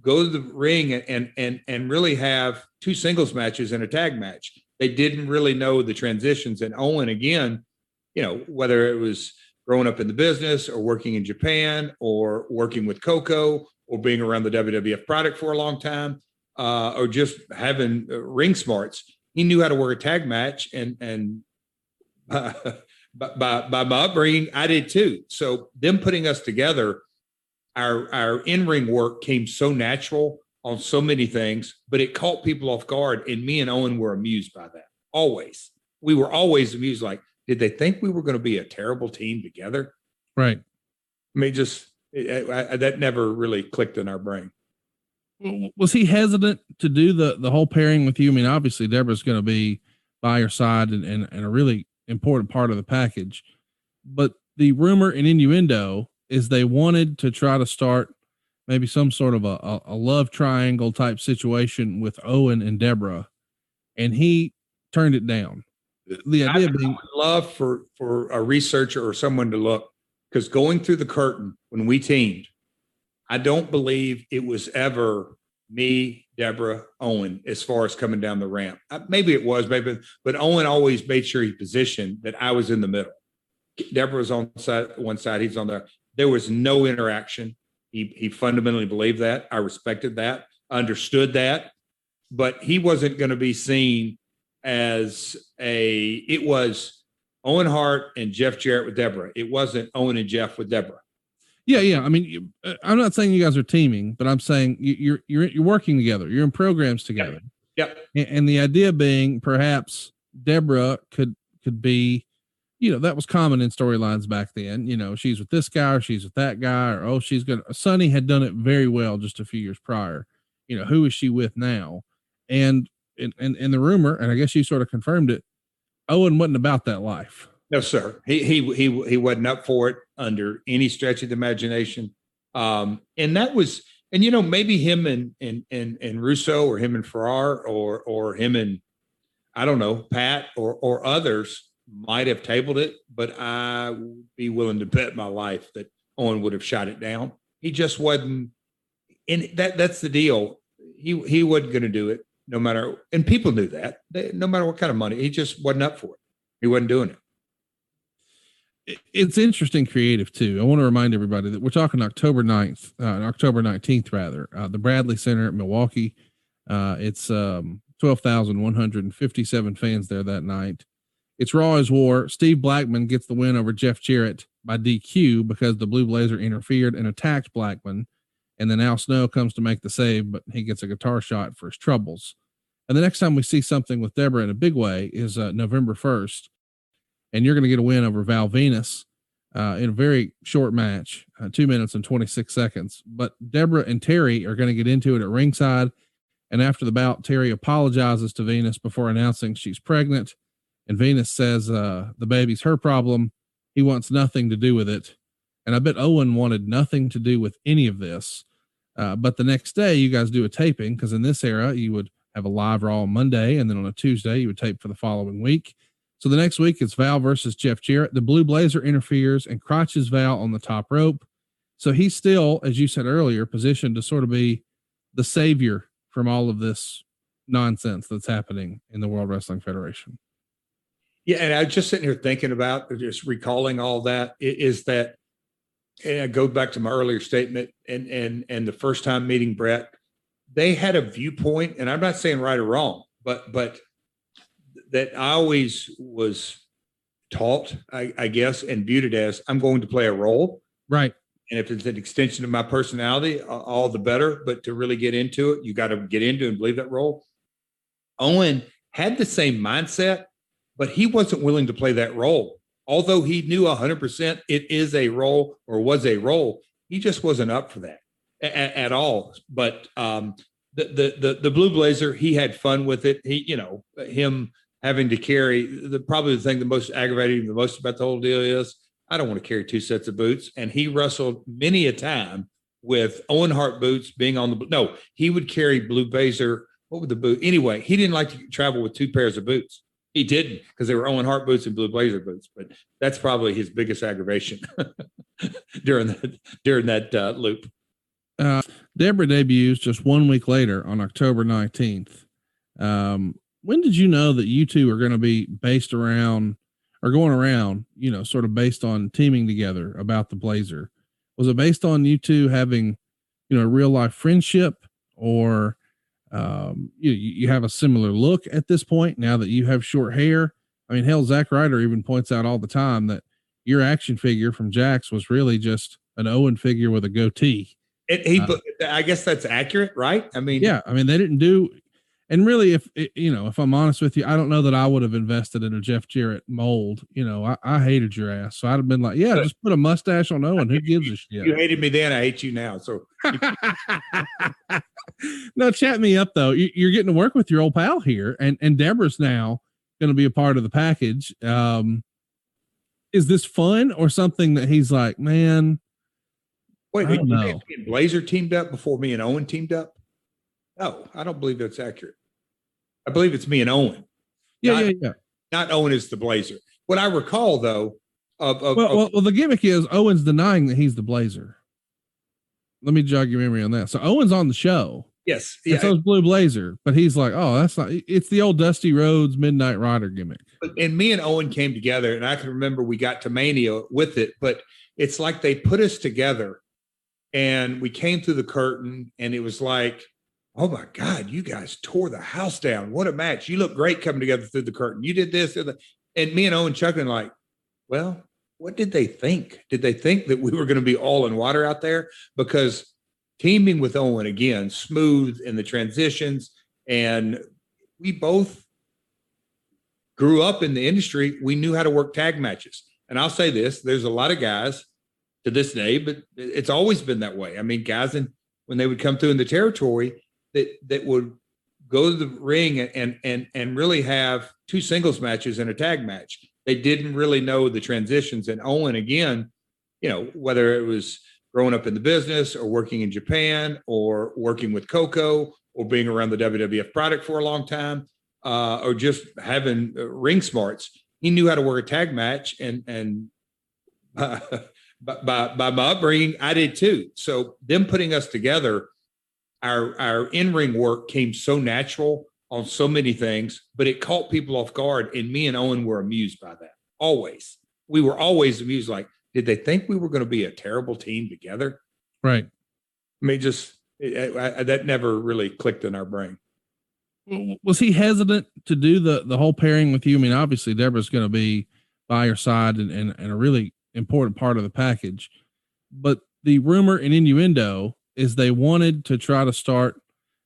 go to the ring and and and, really have two singles matches and a tag match. They didn't really know the transitions. And Owen, again, you know, whether it was growing up in the business or working in Japan or working with Koko or being around the WWF product for a long time uh, or just having uh, ring smarts. He knew how to work a tag match and and uh, by, by my upbringing, I did too. So them putting us together, our our in ring work came so natural on so many things, but it caught people off guard. And me and Owen were amused by that. Always, we were always amused. Like, did they think we were going to be a terrible team together? Right. I mean, just it, I, that never really clicked in our brain. Was he hesitant to do the the whole pairing with you? I mean, obviously Debra's going to be by your side and, and, and a really important part of the package. But the rumor and innuendo is they wanted to try to start maybe some sort of a, a, love triangle type situation with Owen and Deborah, and he turned it down. The idea I, being, I would love for for a researcher or someone to look because going through the curtain when we teamed, I don't believe it was ever me, Deborah, Owen, as far as coming down the ramp. Uh, maybe it was, maybe, but Owen always made sure he positioned that I was in the middle. Deborah was on side, one side, he's on the. There was no interaction. He he fundamentally believed that. I respected that, understood that, but he wasn't going to be seen as a. It was Owen Hart and Jeff Jarrett with Deborah. It wasn't Owen and Jeff with Deborah. Yeah, yeah. I mean, uh, I'm not saying you guys are teaming, but I'm saying you're you're you're working together. You're in programs together. Yep. And, and the idea being, perhaps Deborah could could be, you know, that was common in storylines back then. You know, she's with this guy or she's with that guy, or oh, she's gonna. Sunny had done it very well just a few years prior. You know, who is she with now? And and and, and the rumor, and I guess you sort of confirmed it. Owen wasn't about that life. No, sir. He he he he wasn't up for it under any stretch of the imagination. Um, and that was, and you know, maybe him and and and and Russo or him and Ferrara or or him and I don't know, Pat or or others might have tabled it, but I would be willing to bet my life that Owen would have shot it down. He just wasn't and that that's the deal. He he wasn't going to do it no matter and people knew that. They, no matter what kind of money, he just wasn't up for it. He wasn't doing it it's interesting creative too. I want to remind everybody that we're talking October 9th, uh, October 19th rather, uh, the Bradley Center at Milwaukee. Uh, it's um, 12,157 fans there that night. It's Raw is War. Steve Blackman gets the win over Jeff Jarrett by DQ because the Blue Blazer interfered and attacked Blackman. And then Al Snow comes to make the save, but he gets a guitar shot for his troubles. And the next time we see something with Debra in a big way is uh, November 1st and you're going to get a win over Val Venis uh, in a very short match, uh, two minutes and 26 seconds. But Debra and Terri are going to get into it at ringside. And after the bout, Terri apologizes to Venis before announcing she's pregnant. And Venis says uh, the baby's her problem. He wants nothing to do with it. And I bet Owen wanted nothing to do with any of this. Uh, but the next day, you guys do a taping because in this era, you would have a live Raw on Monday, and then on a Tuesday, you would tape for the following week. So the next week it's Val versus Jeff Jarrett. The Blue Blazer interferes and crotches Val on the top rope. So he's still, as you said earlier, positioned to sort of be the savior from all of this nonsense that's happening in the World Wrestling Federation. Yeah, and I was just sitting here thinking about just recalling all that is that and I go back to my earlier statement and and and the first time meeting Bret, they had a viewpoint, and I'm not saying right or wrong, but but that I always was taught, I, I, guess, and viewed it as I'm going to play a role. Right. And if it's an extension of my personality, all the better. But to really get into it, you got to get into and believe that role. Owen had the same mindset, but he wasn't willing to play that role. Although he knew 100% it is a role or was a role, he just wasn't up for that at, at all. But um, the, the the the blue blazer, he had fun with it. He, you know, him having to carry the probably the thing the most aggravating the most about the whole deal is I don't want to carry two sets of boots. And he wrestled many a time with Owen Hart boots being on the no, he would carry blue blazer. What would the boot? Anyway, he didn't like to travel with two pairs of boots. He didn't because they were Owen Hart boots and blue blazer boots. But that's probably his biggest aggravation during that during that uh, loop. Uh, Debra debuts just one week later on October 19th. Um, when did you know that you two are going to be based around or going around, you know, sort of based on teaming together about the Blazer. Was it based on you two having, you know, real life friendship or um, you, you have a similar look at this point now that you have short hair? I mean, hell, Zack Ryder even points out all the time that your action figure from Jakks was really just an Owen figure with a goatee. It, he, uh, I guess that's accurate, right? I mean, yeah, I mean, they didn't do, and really, if you know, if I'm honest with you, I don't know that I would have invested in a Jeff Jarrett mold. You know, I, I hated your ass, so I'd have been like, yeah, just put a mustache on Owen. Who gives a shit? You hated me then, I hate you now. So, no, chat me up though. You're getting to work with your old pal here, and and Deborah's now going to be a part of the package. Um, is this fun or something that he's like, man? Wait, I don't know. And Blazer teamed up before me and Owen teamed up? No, I don't believe that's accurate. I believe it's me and Owen. Yeah, not, yeah, yeah. Not Owen is the Blazer. What I recall though, of, of, well, of, well, well, the gimmick is Owen's denying that he's the Blazer. Let me jog your memory on that. So Owen's on the show. Yes. Yeah. So Blue Blazer, but he's like, oh, that's not. It's the old Dusty Rhodes Midnight Rider gimmick. And me and Owen came together, and I can remember we got to Mania with it, but it's like they put us together, and we came through the curtain, and it was like, oh my God, you guys tore the house down. What a match! You look great coming together through the curtain. You did this, and me and Owen chuckling like, well, what did they think? Did they think that we were going to be all in water out there? Because teaming with Owen again, smooth in the transitions. And we both grew up in the industry. We knew how to work tag matches. And I'll say this there's a lot of guys to this day, but it's always been that way. I mean, guys, and when they would come through in the territory, that that would go to the ring and and and really have two singles matches and a tag match. They didn't really know the transitions. And Owen, again, you know, whether it was growing up in the business or working in Japan or working with Koko or being around the WWF product for a long time uh, or just having uh, ring smarts. He knew how to work a tag match and and uh, by, by my upbringing, I did too. So them putting us together, our our in ring work came so natural on so many things, but it caught people off guard. And me and Owen were amused by that. Always, we were always amused. Like did they think we were going to be a terrible team together? Right. I mean, just I, I, that never really clicked in our brain. Was he hesitant to do the the whole pairing with you? I mean, obviously Deborah's going to be by your side and, and, and a really important part of the package. But the rumor and innuendo is they wanted to try to start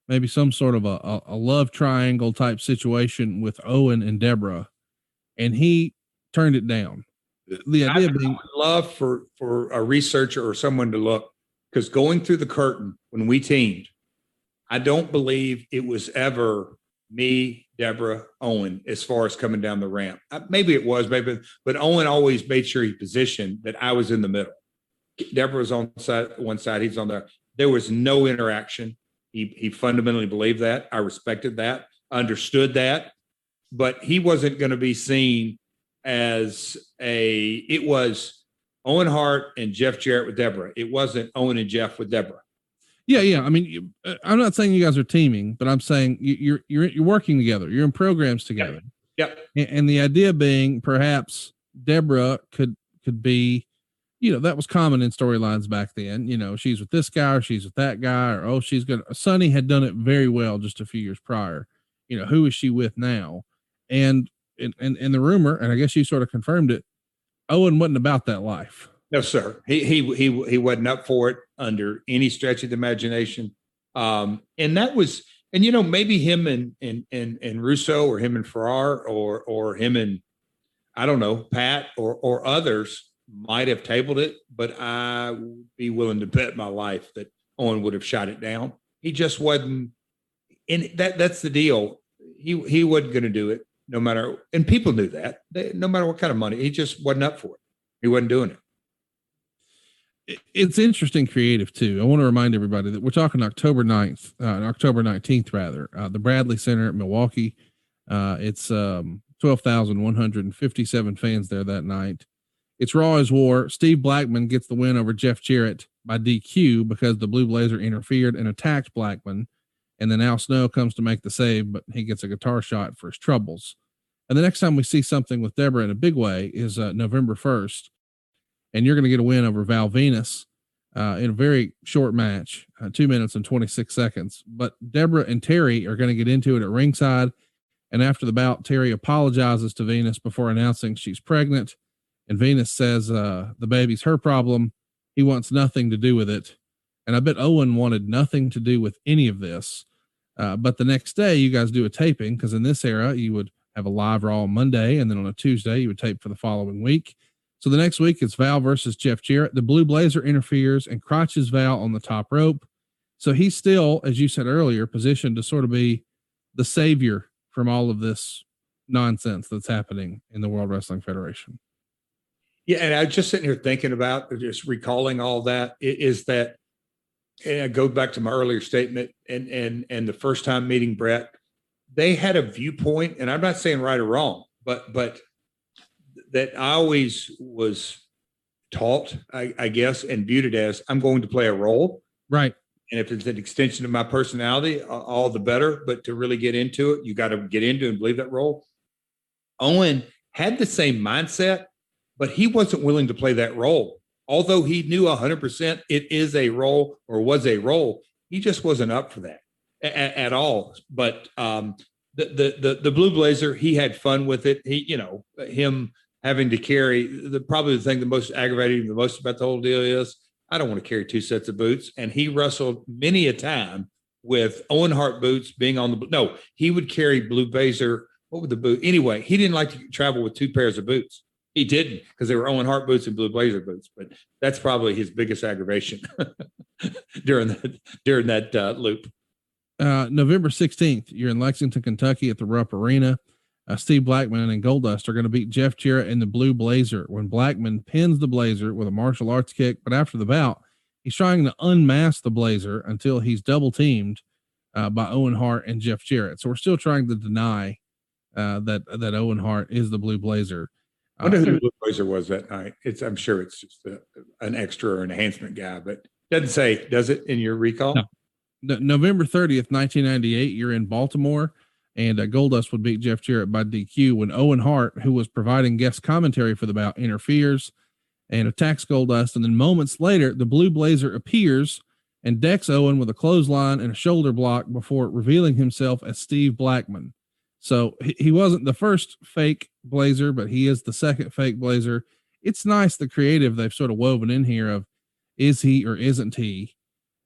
maybe some sort of a, a, love triangle type situation with Owen and Deborah, and he turned it down the idea I, being I love for for a researcher or someone to look because going through the curtain when we teamed, I don't believe it was ever me, Deborah, Owen, as far as coming down the ramp. Uh, maybe it was, maybe, but Owen always made sure he positioned that I was in the middle. Deborah was on side, one side, he's on the. There was no interaction. He he fundamentally believed that. I respected that, understood that, but he wasn't going to be seen as a it was Owen Hart and Jeff Jarrett with Deborah. It wasn't Owen and Jeff with Deborah. Yeah, yeah. I mean, you, uh, I'm not saying you guys are teaming, but I'm saying you're you're you're working together. You're in programs together. Yep. yep. And, and the idea being, perhaps Deborah could could be, you know, that was common in storylines back then. You know, she's with this guy or she's with that guy, or oh, she's gonna. Sunny had done it very well just a few years prior. You know, who is she with now? And and, and, and the rumor, and I guess you sort of confirmed it, Owen wasn't about that life. No, sir. He he he he wasn't up for it under any stretch of the imagination. Um, and that was, and you know, maybe him and and and and Russo or him and Ferrara or or him and I don't know, Pat or or others might have tabled it, but I would be willing to bet my life that Owen would have shot it down. He just wasn't and that that's the deal. He he wasn't going to do it no matter, and people knew that. They, no matter what kind of money, he just wasn't up for it. He wasn't doing it. It's interesting, creative too. I want to remind everybody that we're talking October 9th, uh, October 19th, rather, uh, the Bradley Center at Milwaukee. Uh, it's um, 12,157 fans there that night. It's Raw is War. Steve Blackman gets the win over Jeff Jarrett by DQ because the Blue Blazer interfered and attacked Blackman and then Al Snow comes to make the save, but he gets a guitar shot for his troubles. And the next time we see something with Deborah in a big way is uh, November 1st. And you're going to get a win over Val Venis uh, in a very short match, uh, two minutes and 26 seconds. But Deborah and Terri are going to get into it at ringside. And after the bout, Terri apologizes to Venis before announcing she's pregnant. And Venis says uh, the baby's her problem. He wants nothing to do with it. And I bet Owen wanted nothing to do with any of this. Uh, but the next day, you guys do a taping because in this era, you would have a live Raw on Monday, and then on a Tuesday, you would tape for the following week. So the next week, it's Val versus Jeff Jarrett. The Blue Blazer interferes and crotches Val on the top rope. So he's still, as you said earlier, positioned to sort of be the savior from all of this nonsense that's happening in the World Wrestling Federation. Yeah, and I was just sitting here thinking about just recalling all that is that and I go back to my earlier statement and and and the first time meeting Bret, they had a viewpoint, and I'm not saying right or wrong, but but that I always was taught, I, I guess, and viewed it as I'm going to play a role. Right. And if it's an extension of my personality, all the better. But to really get into it, you got to get into and believe that role. Owen had the same mindset, but he wasn't willing to play that role although he knew 100% it is a role or was a role, he just wasn't up for that at, at all. But um, the, the, the the blue blazer, he had fun with it. He, you know, him having to carry the probably the thing the most aggravating the most about the whole deal is I don't want to carry two sets of boots. And he wrestled many a time with Owen Hart boots being on the no, he would carry blue blazer. What would the boot? Anyway, he didn't like to travel with two pairs of boots. He didn't because they were Owen Hart boots and blue blazer boots, but that's probably his biggest aggravation during that during that uh, loop. Uh, November 16th, you're in Lexington, Kentucky at the Rupp Arena. Uh, Steve Blackman and Goldust are going to beat Jeff Jarrett in the blue blazer when Blackman pins the blazer with a martial arts kick. But after the bout, he's trying to unmask the blazer until he's double teamed uh, by Owen Hart and Jeff Jarrett. So we're still trying to deny uh, that that Owen Hart is the blue blazer. I wonder who the blue blazer was that night. It's I'm sure it's just a, an extra or enhancement guy, but doesn't say does it in your recall? No. no November 30th, 1998. You're in Baltimore, and uh, Goldust would beat Jeff Jarrett by DQ when Owen Hart, who was providing guest commentary for the bout, interferes and attacks Goldust. And then moments later, the blue blazer appears and decks Owen with a clothesline and a shoulder block before revealing himself as Steve Blackman. So he, he wasn't the first fake blazer, but he is the second fake blazer. It's nice the creative they've sort of woven in here of is he or isn't he?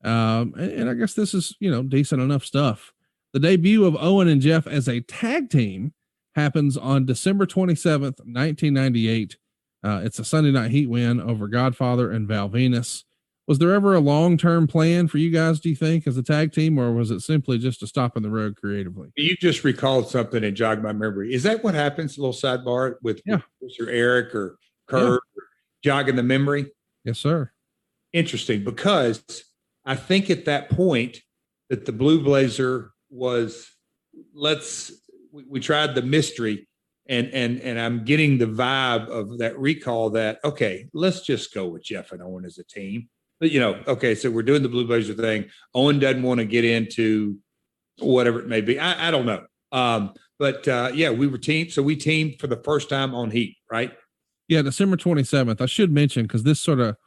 Um, and, and I guess this is, you know, decent enough stuff. The debut of Owen and Jeff as a tag team happens on December 27th, 1998. Uh, it's a Sunday night heat win over Godfather and Val Venis. Was there ever a long term plan for you guys, do you think, as a tag team, or was it simply just a stop in the road creatively? You just recalled something and jogged my memory. Is that what happens? A little sidebar with yeah. Mr. Eric or Kurt yeah. jogging the memory? Yes, sir. Interesting because I think at that point that the Blue Blazer was let's we, we tried the mystery and and and I'm getting the vibe of that recall that okay, let's just go with Jeff and Owen as a team you know, okay, so we're doing the Blue Blazer thing. Owen doesn't want to get into whatever it may be. I, I don't know. Um, but uh, yeah, we were teamed. So we teamed for the first time on Heat, right? Yeah, December 27th. I should mention because this sort of,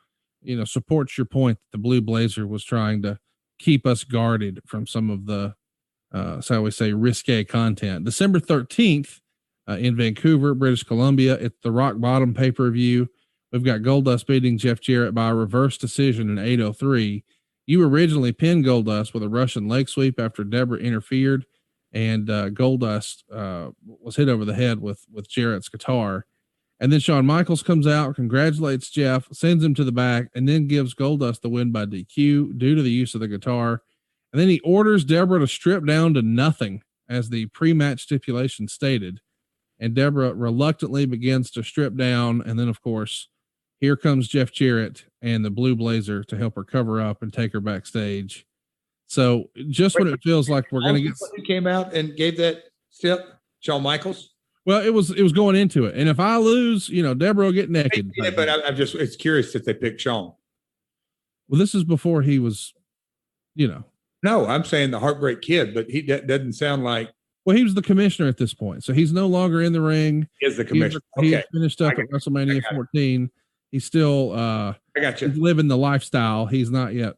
you know, supports your point that the Blue Blazer was trying to keep us guarded from some of the, uh, so we say, risque content. December 13th uh, in Vancouver, British Columbia, at the Rock Bottom pay per view. We've got Goldust beating Jeff Jarrett by a reverse decision in 803. You originally pinned Goldust with a Russian leg sweep after Deborah interfered, and uh, Goldust uh, was hit over the head with with Jarrett's guitar. And then Shawn Michaels comes out, congratulates Jeff, sends him to the back, and then gives Goldust the win by DQ due to the use of the guitar. And then he orders Deborah to strip down to nothing, as the pre-match stipulation stated. And Deborah reluctantly begins to strip down, and then, of course, here comes Jeff Jarrett and the Blue Blazer to help her cover up and take her backstage. So just when it feels like we're going to get, who came out and gave that step, Shawn Michaels. Well, it was it was going into it, and if I lose, you know, Deborah will get naked. Yeah, but I, am just it's curious that they picked Shawn. Well, this is before he was, you know. No, I'm saying the Heartbreak Kid, but he that doesn't sound like Well, he was the commissioner at this point, so he's no longer in the ring. He is the commissioner. he's Okay, finished up at WrestleMania got it. 14. He's still uh I got you. living the lifestyle. He's not yet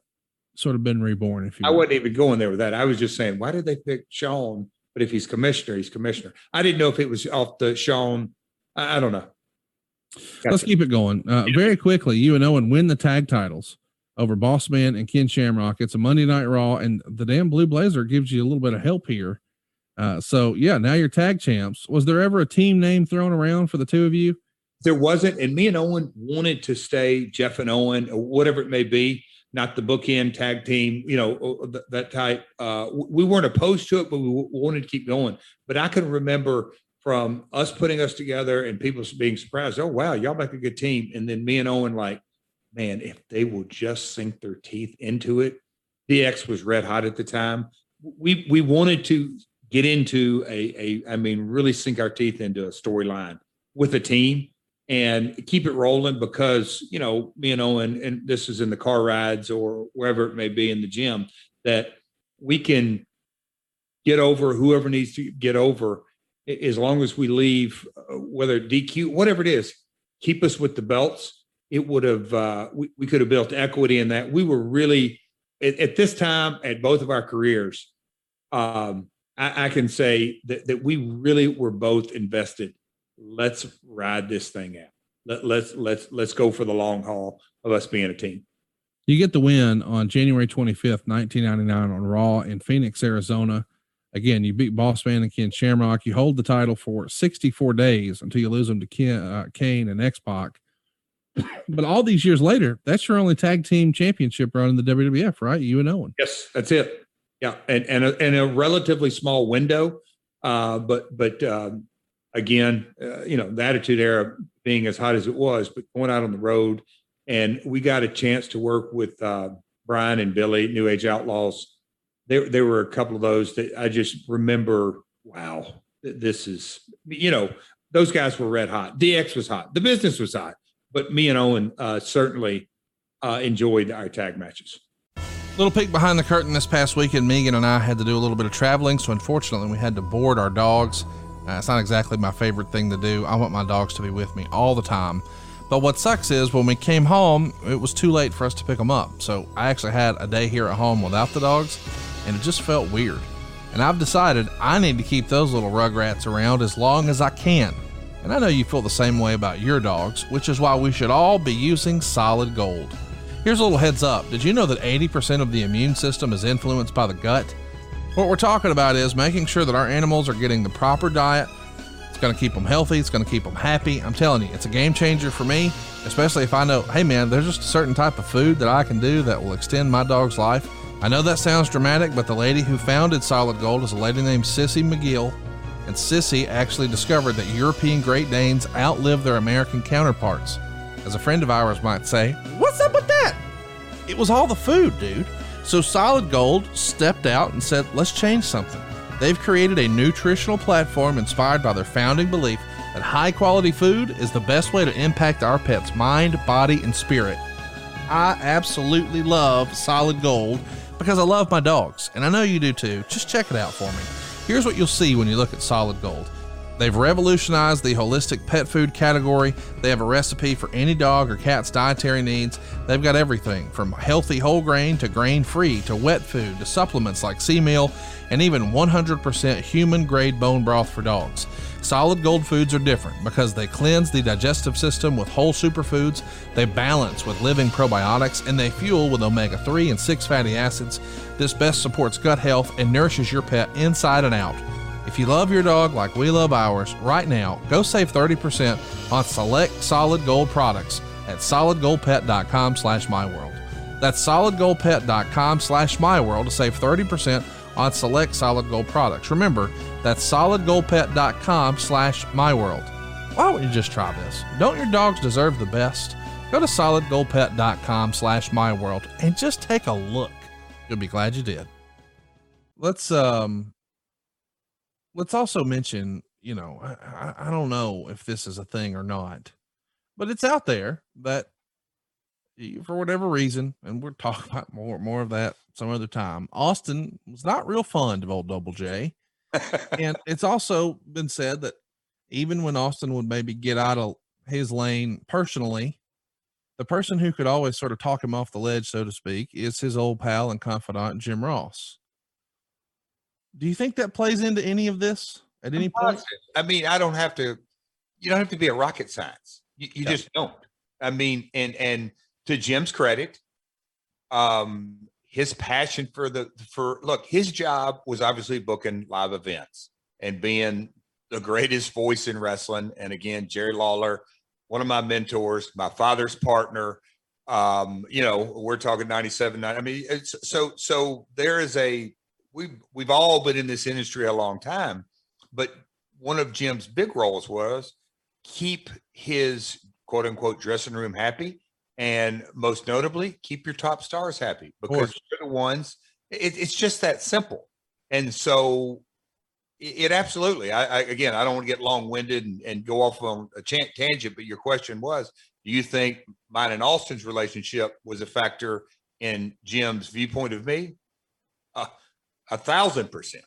sort of been reborn, if you I will. wasn't even going there with that. I was just saying, why did they pick Shawn? But if he's commissioner, he's commissioner. I didn't know if it was off the Shawn. I, I don't know. Let's Gotcha. keep it going. Uh, very quickly, you and Owen win the tag titles over Boss Man and Ken Shamrock. It's a Monday Night Raw, and the damn Blue Blazer gives you a little bit of help here. Uh, so yeah, now you're tag champs. Was there ever a team name thrown around for the two of you? There wasn't, and me and Owen wanted to stay Jeff and Owen, or whatever it may be, not the bookend tag team, you know, that type. Uh, we weren't opposed to it, but we wanted to keep going. But I can remember from us putting us together and people being surprised, oh wow, y'all make a good team. And then me and Owen like, man, if they will just sink their teeth into it. DX was red hot at the time. We we wanted to get into a a I mean really sink our teeth into a storyline with a team and keep it rolling because you know me and Owen and this is in the car rides or wherever it may be in the gym that we can get over whoever needs to get over as long as we leave uh, whether DQ whatever it is keep us with the belts. It would have uh, we, we could have built equity in that. We were really at, at this time at both of our careers um, I, I can say that, that we really were both invested let's ride this thing out. Let, let's let's let's go for the long haul of us being a team. You get the win on January 25th, 1999 on Raw in Phoenix, Arizona. Again, you beat Boss Man and Ken Shamrock. You hold the title for 64 days until you lose them to Ken, uh, Kane and X Pac. but all these years later, that's your only tag team championship run in the WWF, right? You and Owen. Yes, that's it. Yeah, and and a, and a relatively small window, uh, but but um, again, uh, you know, the Attitude Era being as hot as it was, but going out on the road, and we got a chance to work with uh, Brian and Billy, New Age Outlaws. There there were a couple of those that I just remember. Wow, this is you know those guys were red hot. DX was hot. The business was hot, but me and Owen uh, certainly uh, enjoyed our tag matches. Little peek behind the curtain this past weekend, Megan and I had to do a little bit of traveling, so unfortunately we had to board our dogs. Uh, it's not exactly my favorite thing to do. I want my dogs to be with me all the time. But what sucks is when we came home, it was too late for us to pick them up. So I actually had a day here at home without the dogs, and it just felt weird. And I've decided I need to keep those little rugrats around as long as I can. And I know you feel the same way about your dogs, which is why we should all be using solid gold. Here's a little heads up. Did you know that 80% of the immune system is influenced by the gut? What we're talking about is making sure that our animals are getting the proper diet. It's going to keep them healthy. It's going to keep them happy. I'm telling you, it's a game changer for me, especially if I know, hey man, there's just a certain type of food that I can do that will extend my dog's life. I know that sounds dramatic, but the lady who founded Solid Gold is a lady named Sissy McGill. And Sissy actually discovered that European Great Danes outlive their American counterparts. As a friend of ours might say, What's up with that? It was all the food, dude. So Solid Gold stepped out and said, let's change something. They've created a nutritional platform inspired by their founding belief that high quality food is the best way to impact our pet's mind, body, and spirit. I absolutely love Solid Gold because I love my dogs, and I know you do too. Just check it out for me. Here's what you'll see when you look at Solid Gold. They've revolutionized the holistic pet food category. They have a recipe for any dog or cat's dietary needs. They've got everything from healthy whole grain to grain free to wet food to supplements like sea meal and even 100% human grade bone broth for dogs. Solid Gold foods are different because they cleanse the digestive system with whole superfoods, they balance with living probiotics, and they fuel with omega 3 and 6 fatty acids. This best supports gut health and nourishes your pet inside and out. If you love your dog like we love ours, right now, go save 30% on select Solid Gold products at solidgoldpet.com slash myworld. That's solidgoldpet.com slash myworld to save 30% on select Solid Gold products. Remember, that's solidgoldpet.com slash myworld. Why wouldn't you just try this? Don't your dogs deserve the best? Go to solidgoldpet.com slash myworld and just take a look. You'll be glad you did. Let's um let's also mention, you know, I, I, don't know if this is a thing or not, but it's out there that for whatever reason, and we're talking about more more of that some other time. Austin was not real fond of old Double J. and it's also been said that even when Austin would maybe get out of his lane personally, the person who could always sort of talk him off the ledge, so to speak, is his old pal and confidant, Jim Ross. Do you think that plays into any of this at any point? I mean, I don't have to, you don't have to be a rocket science. You, you Yeah. just don't. I mean, and, and to Jim's credit, um, his passion for the, for, look, his job was obviously booking live events and being the greatest voice in wrestling. And again, Jerry Lawler, one of my mentors, my father's partner. Um, you know, we're talking 97, 9. I mean, it's so, so there is a, we've, we've all been in this industry a long time, but one of Jim's big roles was keep his quote unquote dressing room happy. And most notably, keep your top stars happy because they're the ones, it, it's just that simple. And so it, it absolutely, I, I, again, I don't want to get long winded and, and go off on a chan- tangent, but your question was, do you think mine and Austin's relationship was a factor in Jim's viewpoint of me? A thousand percent.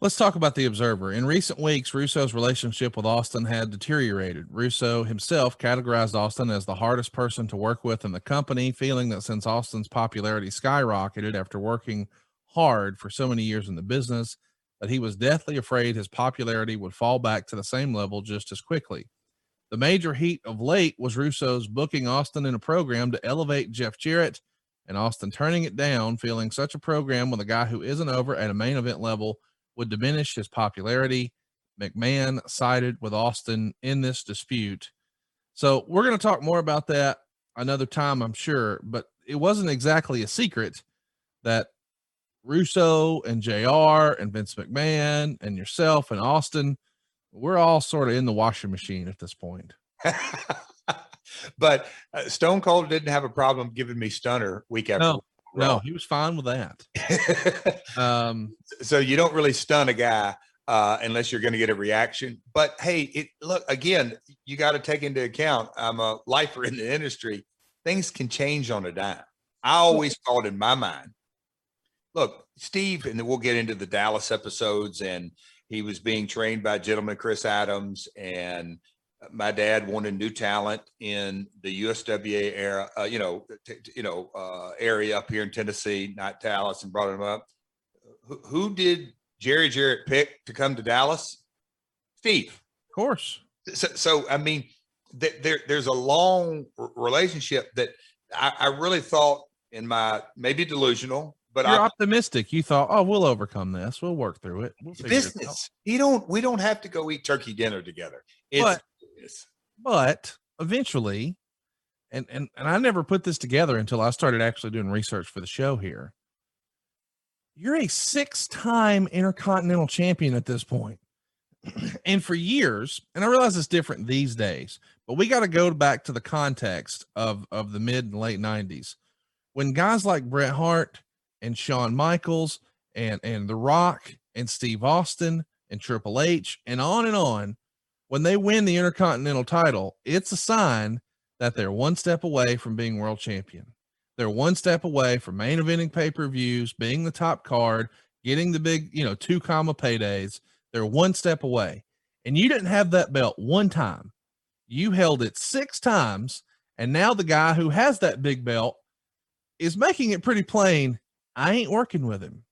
Let's talk about the Observer. In recent weeks, Russo's relationship with Austin had deteriorated. Russo himself categorized Austin as the hardest person to work with in the company, feeling that since Austin's popularity skyrocketed after working hard for so many years in the business, that he was deathly afraid his popularity would fall back to the same level just as quickly. The major heat of late was Russo's booking Austin in a program to elevate Jeff Jarrett, and Austin turning it down, feeling such a program with a guy who isn't over at a main event level would diminish his popularity. McMahon sided with Austin in this dispute. So we're going to talk more about that another time, I'm sure, but it wasn't exactly a secret that Russo and JR and Vince McMahon and yourself and Austin, we're all sort of in the washing machine at this point. but uh, Stone Cold didn't have a problem giving me stunner week after No, week. No, he was fine with that. Um, so you don't really stun a guy uh, unless you're going to get a reaction. But hey, it look again. You got to take into account. I'm a lifer in the industry. Things can change on a dime. I always thought in my mind. Look, Steve, and then we'll get into the Dallas episodes, and he was being trained by gentleman Chris Adams, and my dad wanted new talent in the USWA era, uh, you know, t- t- you know, uh, area up here in Tennessee, not Dallas, and brought him up. Who, who did Jerry Jarrett pick to come to Dallas? Steve. of course. So, so I mean, th- there there's a long r- relationship that I, I really thought in my maybe delusional, but You're I optimistic. You thought, oh, we'll overcome this. We'll work through it. We'll figure it business. You don't. We don't have to go eat turkey dinner together. It's But- business. but eventually and, and and i never put this together until i started actually doing research for the show here. You're a six-time intercontinental champion at this point. And for years and i realize it's different these days but we got to go back to the context of of the mid and late 90s when guys like bret hart and Shawn michaels and and the rock and steve austin and triple h and on and on when they win the Intercontinental title, it's a sign that they're one step away from being world champion. They're one step away from main eventing pay per views, being the top card, getting the big, you know, two comma paydays. They're one step away. And you didn't have that belt one time. You held it six times. And now the guy who has that big belt is making it pretty plain I ain't working with him.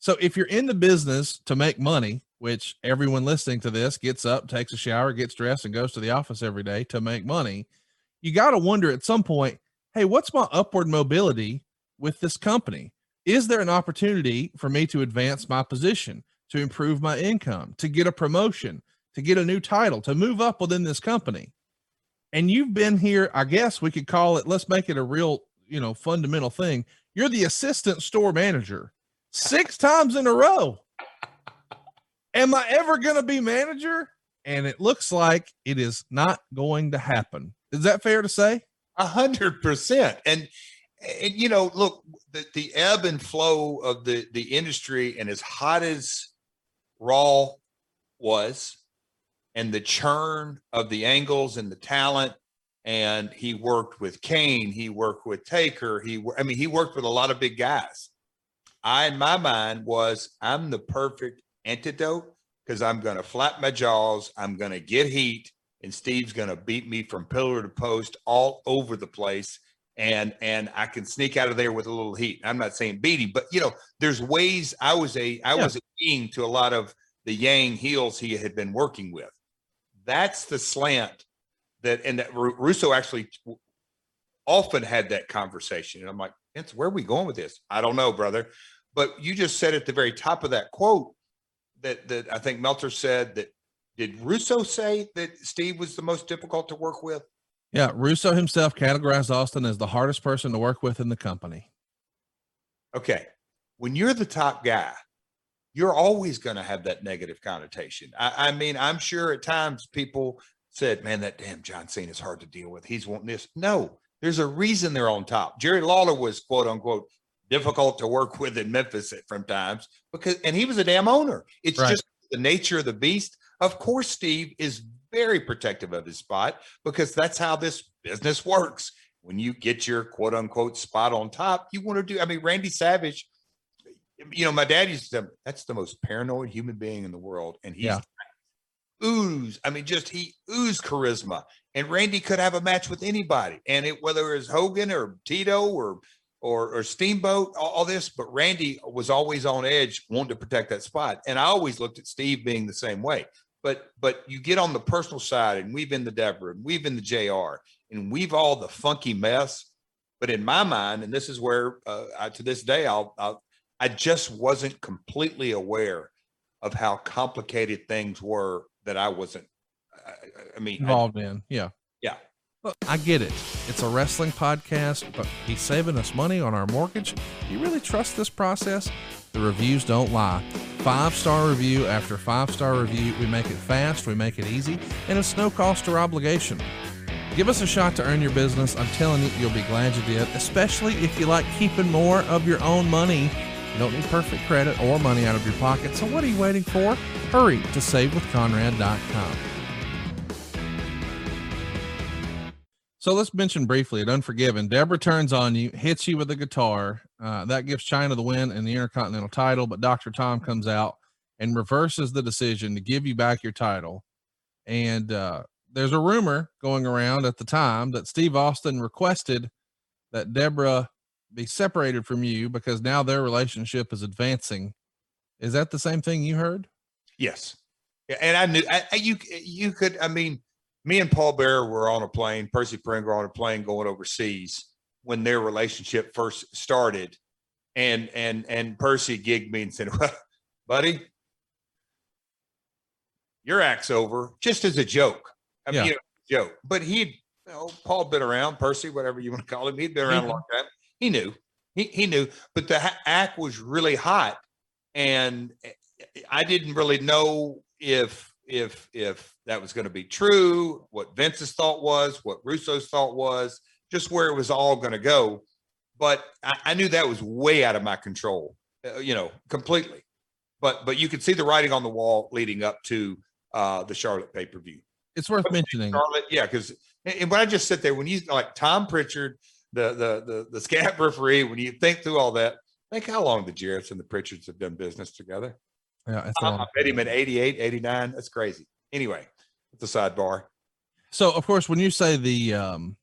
So if you're in the business to make money, which everyone listening to this gets up, takes a shower, gets dressed, and goes to the office every day to make money, you got to wonder at some point, hey, what's my upward mobility with this company? Is there an opportunity for me to advance my position, to improve my income, to get a promotion, to get a new title, to move up within this company? And you've been here, I guess we could call it, let's make it a real, you know, fundamental thing. You're the assistant store manager six times in a row. Am I ever going to be manager? And it looks like it is not going to happen. Is that fair to say? A hundred percent. And and you know, look, the, the ebb and flow of the the industry, and as hot as Raw was, and the churn of the angles and the talent, and he worked with Kane, he worked with Taker, he, I mean, he worked with a lot of big guys. I, in my mind, was I'm the perfect antidote because I'm going to flap my jaws. I'm going to get heat, and Steve's going to beat me from pillar to post all over the place. And and I can sneak out of there with a little heat. I'm not saying beating, but you know, there's ways. I was a I Yeah. was a king to a lot of the Yang heels he had been working with. That's the slant that, and that Ru- Russo actually often had that conversation. And I'm like, Vince, where are we going with this? I don't know, brother. But you just said at the very top of that quote that that I think Meltzer said that did Russo say that Steve was the most difficult to work with? Yeah, Russo himself categorized Austin as the hardest person to work with in the company. Okay. When you're the top guy, you're always going to have that negative connotation. I, I mean, I'm sure at times people said, man, that damn John Cena is hard to deal with. He's wanting this. No, there's a reason they're on top. Jerry Lawler was quote unquote difficult to work with in Memphis at from times because, and he was a damn owner. It's Right. just the nature of the beast. Of course, Steve is very protective of his spot because that's how this business works. When you get your quote unquote spot on top, you want to do. I mean, Randy Savage, you know, my dad used to say, that's the most paranoid human being in the world. And he's Yeah. ooze. I mean, just he ooze charisma. And Randy could have a match with anybody. And it whether it was Hogan or Tito or or, or Steamboat, all, all this, but Randy was always on edge, wanting to protect that spot. And I always looked at Steve being the same way. But but you get on the personal side and we've been the Deborah and we've been the JR and we've all the funky mess. But in my mind, and this is where uh, I, to this day, I'll, I'll I just wasn't completely aware of how complicated things were that I wasn't. I, I- I mean, I- Involved in. Yeah. Look, I get it. It's a wrestling podcast, but he's saving us money on our mortgage. Do you really trust this process? The reviews don't lie. Five star review after five star review. We make it fast, we make it easy, and it's no cost or obligation. Give us a shot to earn your business. I'm telling you, you'll be glad you did, especially if you like keeping more of your own money. You don't need perfect credit or money out of your pocket. So, what are you waiting for? Hurry to savewithconrad.com. So let's mention briefly at Unforgiven. Deborah turns on you, hits you with a guitar. Uh, that gives Chyna the win and the Intercontinental title, but Dr. Tom comes out and reverses the decision to give you back your title. And uh, there's a rumor going around at the time that Steve Austin requested that Deborah be separated from you because now their relationship is advancing. Is that the same thing you heard? yes, and I knew I- you. You could. I mean, me and Paul Bearer were on a plane. Percy Pringle on a plane going overseas when their relationship first started, and and and Percy gigged me and said, "Well, buddy, your act's over," just as a joke. I mean, Yeah. you know, joke. But he'd, you know, Paul been around, Percy, whatever you want to call him. He'd been around a long time. He knew. He he knew. But the ha- act was really hot, and eh, I didn't really know if if if that was going to be true, what Vince's thought was, what Russo's thought was, just where it was all going to go. But I, I knew that was way out of my control, uh, you know, completely. But but you could see the writing on the wall leading up to uh, the Charlotte pay per view. It's worth mentioning. Charlotte, yeah, because and when I just sit there, when you like Tom Pritchard, the the the the scab referee, when you think through all that, think how long the Jarretts and the Pritchards have done business together. Yeah, it's a I long- bet him in 88, 89. That's crazy. Anyway, it's a sidebar. So of course, when you say the um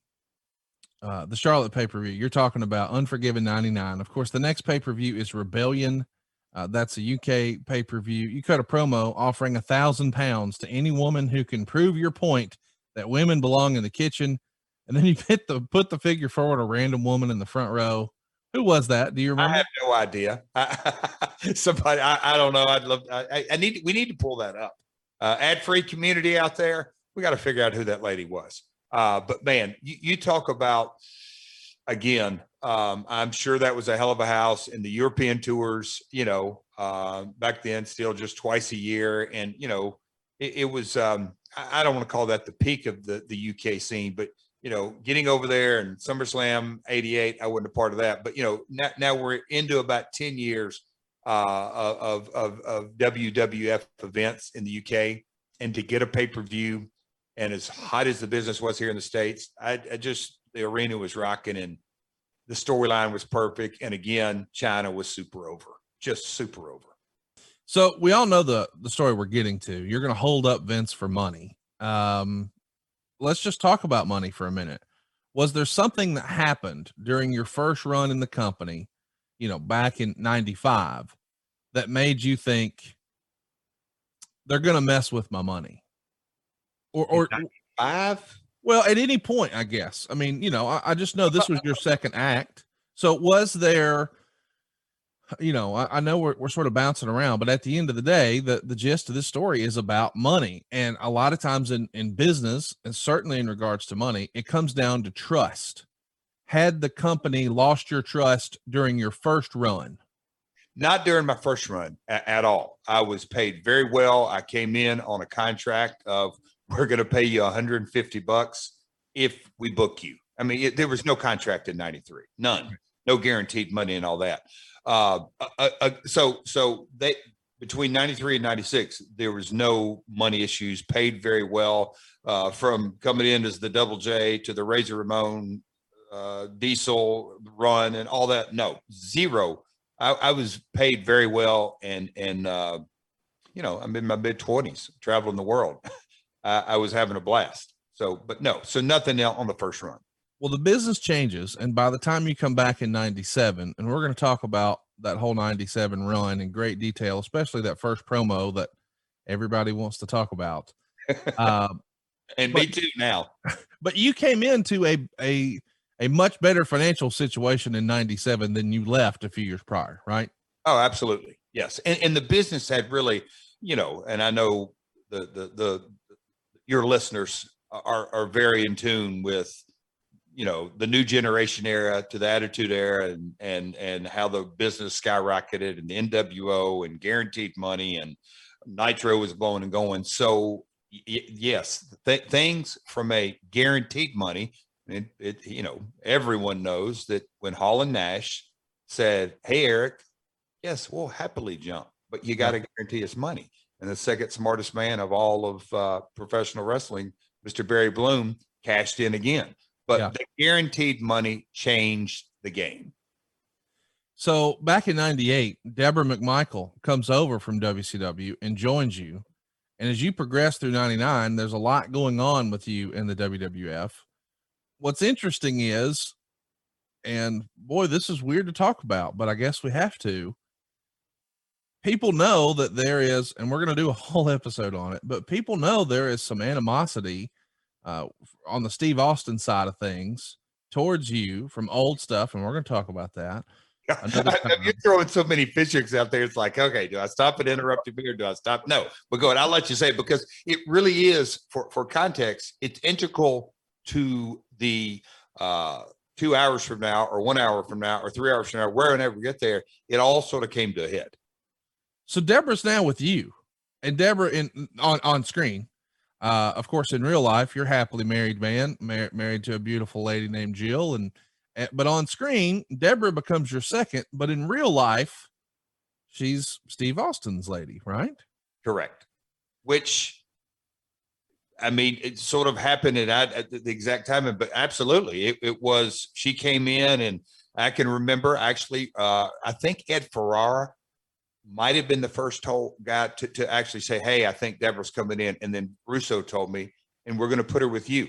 uh the Charlotte pay per view, you're talking about Unforgiven '99. Of course, the next pay per view is Rebellion. Uh, that's a UK pay per view. You cut a promo offering a thousand pounds to any woman who can prove your point that women belong in the kitchen, and then you put the put the figure forward a random woman in the front row. Who was that? Do you remember? I have no idea. Somebody, I, I don't know. I'd love. I, I- need. We need to pull that up. Uh, ad free community out there. We got to figure out who that lady was. Uh, but man, you, you talk about again. Um, I'm sure that was a hell of a house in the European tours. You know, uh, back then, still just twice a year, and you know, it, it was. Um, I, I don't want to call that the peak of the the UK scene, but you know, getting over there and SummerSlam '88, I wasn't a part of that. But you know, now, now we're into about 10 years uh, of, of of WWF events in the UK, and to get a pay per view, and as hot as the business was here in the states, I, I just the arena was rocking, and the storyline was perfect. And again, Chyna was super over, just super over. So we all know the the story we're getting to. You're going to hold up Vince for money. Um, let's just talk about money for a minute. Was there something that happened during your first run in the company, you know, back in '95, that made you think they're going to mess with my money? Or, or Five? well, at any point, I guess. I mean, you know, I, I just know this was your second act. So was there, you know, I, I know we're, we're sort of bouncing around, but at the end of the day, the, the gist of this story is about money. And a lot of times in, in business, and certainly in regards to money, it comes down to trust. Had the company lost your trust during your first run? Not during my first run a- at all. I was paid very well. I came in on a contract of we're going to pay you 150 bucks if we book you. I mean, it, there was no contract in '93, none, no guaranteed money and all that. Uh, uh, uh, so, so they between '93 and '96, there was no money issues. Paid very well uh, from coming in as the Double J to the Razor Ramon uh, Diesel run and all that. No, zero. I, I was paid very well, and and uh, you know, I'm in my mid 20s, traveling the world. I, I was having a blast. So, but no, so nothing on the first run. Well, the business changes. And by the time you come back in 97, and we're going to talk about that whole 97 run in great detail, especially that first promo that everybody wants to talk about. Uh, And me too now. but you came into a, a, a much better financial situation in 97 than you left a few years prior, right? Oh, absolutely. Yes. And, and the business had really, you know, and I know the, the, the, your listeners are, are very in tune with, you know, the new generation era to the attitude era and, and, and how the business skyrocketed and the NWO and guaranteed money and Nitro was blowing and going. So y- yes, th- things from a guaranteed money, it, it, you know, everyone knows that when Hall and Nash said, Hey, Eric, yes, we'll happily jump, but you got to guarantee us money. And the second smartest man of all of uh, professional wrestling, Mr. Barry Bloom, cashed in again. But Yeah. the guaranteed money changed the game. So back in 98, Deborah McMichael comes over from WCW and joins you. And as you progress through 99, there's a lot going on with you in the WWF. What's interesting is, and boy, this is weird to talk about, but I guess we have to. People know that there is, and we're going to do a whole episode on it, but people know there is some animosity uh, on the Steve Austin side of things towards you from old stuff. And we're going to talk about that. I- You're throwing so many physics out there. It's like, okay, do I stop and interrupt you here? Do I stop? No, but go ahead. I'll let you say it because it really is for, for context. It's integral to the uh, two hours from now, or one hour from now, or three hours from now, wherever we get there. It all sort of came to a head. So Deborah's now with you, and Deborah in on on screen. Uh, of course, in real life, you're happily married man, mar- married to a beautiful lady named Jill, and eh, but on screen, Deborah becomes your second. But in real life, she's Steve Austin's lady, right? Correct. Which, I mean, it sort of happened at, at the exact time, but absolutely, it, it was. She came in, and I can remember actually. Uh, I think Ed Ferrara might have been the first told guy to, to actually say, "Hey, I think Deborah's coming in," and then Russo told me, "And we're going to put her with you."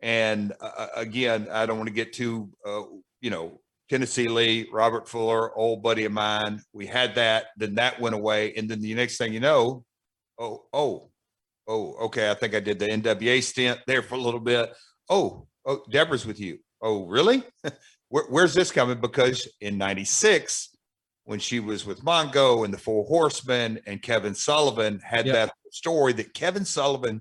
And uh, again, I don't want to get too, uh, you know, Tennessee Lee, Robert Fuller, old buddy of mine. We had that, then that went away, and then the next thing you know, oh, oh, oh, okay. I think I did the NWA stint there for a little bit. Oh, oh, Deborah's with you. Oh, really? Where, where's this coming? Because in '96, when she was with Mongo and the Four Horsemen, and Kevin Sullivan had Yep. that story that Kevin Sullivan.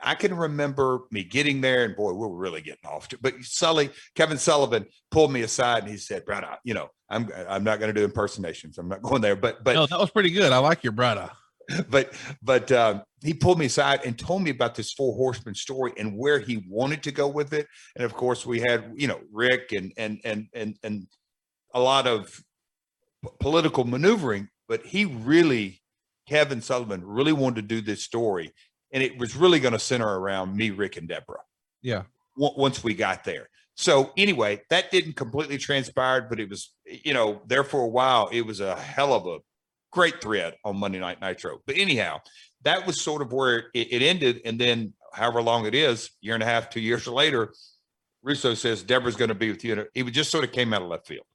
I can remember me getting there, and boy, we were really getting off to. But Sully, Kevin Sullivan pulled me aside and he said, "Brad, you know, I'm I'm not going to do impersonations. I'm not going there." But but no, that was pretty good. I like your brother. but but um, he pulled me aside and told me about this four horsemen story and where he wanted to go with it and of course we had you know rick and and and and and a lot of political maneuvering but he really kevin sullivan really wanted to do this story and it was really going to center around me rick and deborah Yeah. on- once we got there So anyway, that didn't completely transpire, but it was, you know, there for a while. It was a hell of a great thread on Monday Night Nitro. But anyhow, that was sort of where it, it ended. And then, however long it is, year and a half, two years later, Russo says Deborah's going to be with you. And he just sort of came out of left field.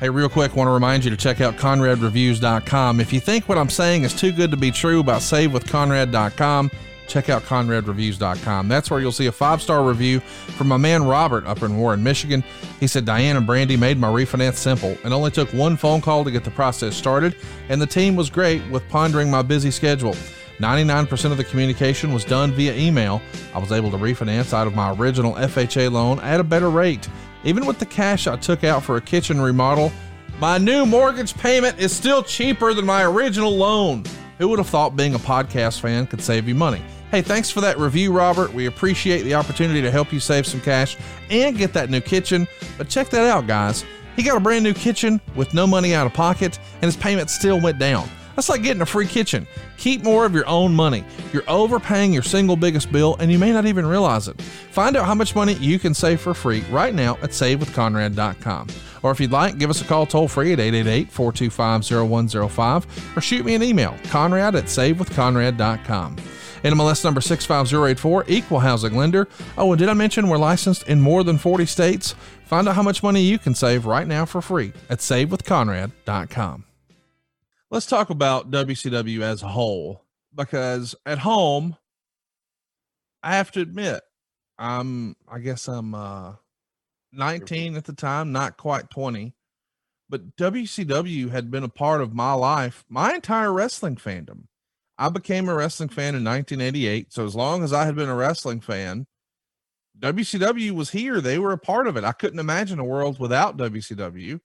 Hey, real quick, want to remind you to check out ConradReviews.com. If you think what I'm saying is too good to be true about SaveWithConrad.com, check out ConradReviews.com. That's where you'll see a five star review from my man Robert up in Warren, Michigan. He said, Diane and Brandy made my refinance simple and only took one phone call to get the process started, and the team was great with pondering my busy schedule. 99% of the communication was done via email. I was able to refinance out of my original FHA loan at a better rate. Even with the cash I took out for a kitchen remodel, my new mortgage payment is still cheaper than my original loan. Who would have thought being a podcast fan could save you money? Hey, thanks for that review, Robert. We appreciate the opportunity to help you save some cash and get that new kitchen. But check that out, guys. He got a brand new kitchen with no money out of pocket, and his payment still went down. That's like getting a free kitchen. Keep more of your own money. You're overpaying your single biggest bill, and you may not even realize it. Find out how much money you can save for free right now at savewithconrad.com. Or if you'd like, give us a call toll free at 888 425 0105 or shoot me an email, conrad at savewithconrad.com. NMLS number 65084, equal housing lender. Oh, and did I mention we're licensed in more than 40 states? Find out how much money you can save right now for free at savewithconrad.com. Let's talk about WCW as a whole because at home, I have to admit, I'm, I guess I'm uh, 19 at the time, not quite 20, but WCW had been a part of my life, my entire wrestling fandom. I became a wrestling fan in 1988. So as long as I had been a wrestling fan, WCW was here. They were a part of it. I couldn't imagine a world without WCW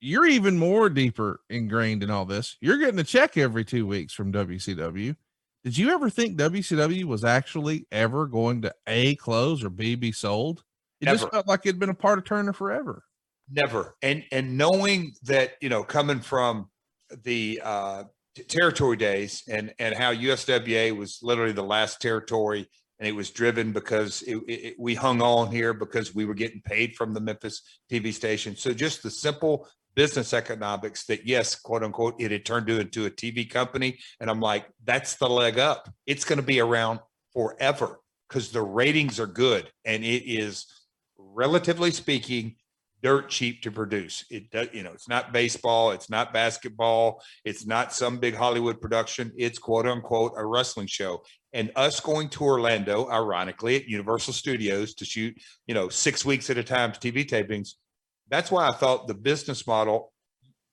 you're even more deeper ingrained in all this. You're getting a check every two weeks from WCW. Did you ever think WCW was actually ever going to A close or B be sold? It Never. just felt like it'd been a part of Turner forever. Never. And and knowing that, you know, coming from the uh territory days and and how USWA was literally the last territory and it was driven because it, it, we hung on here because we were getting paid from the Memphis TV station. So just the simple business economics that yes, quote unquote, it had turned into a TV company. And I'm like, that's the leg up. It's going to be around forever because the ratings are good and it is relatively speaking dirt cheap to produce. It does, you know, it's not baseball, it's not basketball, it's not some big Hollywood production. It's quote unquote a wrestling show. And us going to Orlando, ironically, at Universal Studios to shoot, you know, six weeks at a time TV tapings that's why I thought the business model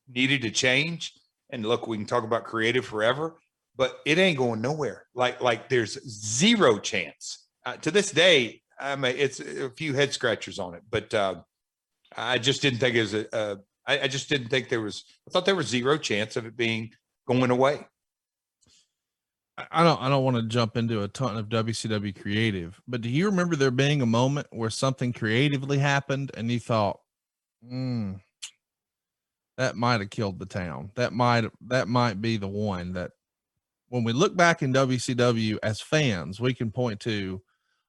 needed to change. And look, we can talk about creative forever, but it ain't going nowhere. Like like there's zero chance uh, to this day. I mean, it's a few head scratchers on it, but uh, I just didn't think it was a. a I, I just didn't think there was. I thought there was zero chance of it being going away. I don't I don't want to jump into a ton of WCW creative, but do you remember there being a moment where something creatively happened and you thought, Mm, that might have killed the town. That might that might be the one that when we look back in WCW as fans, we can point to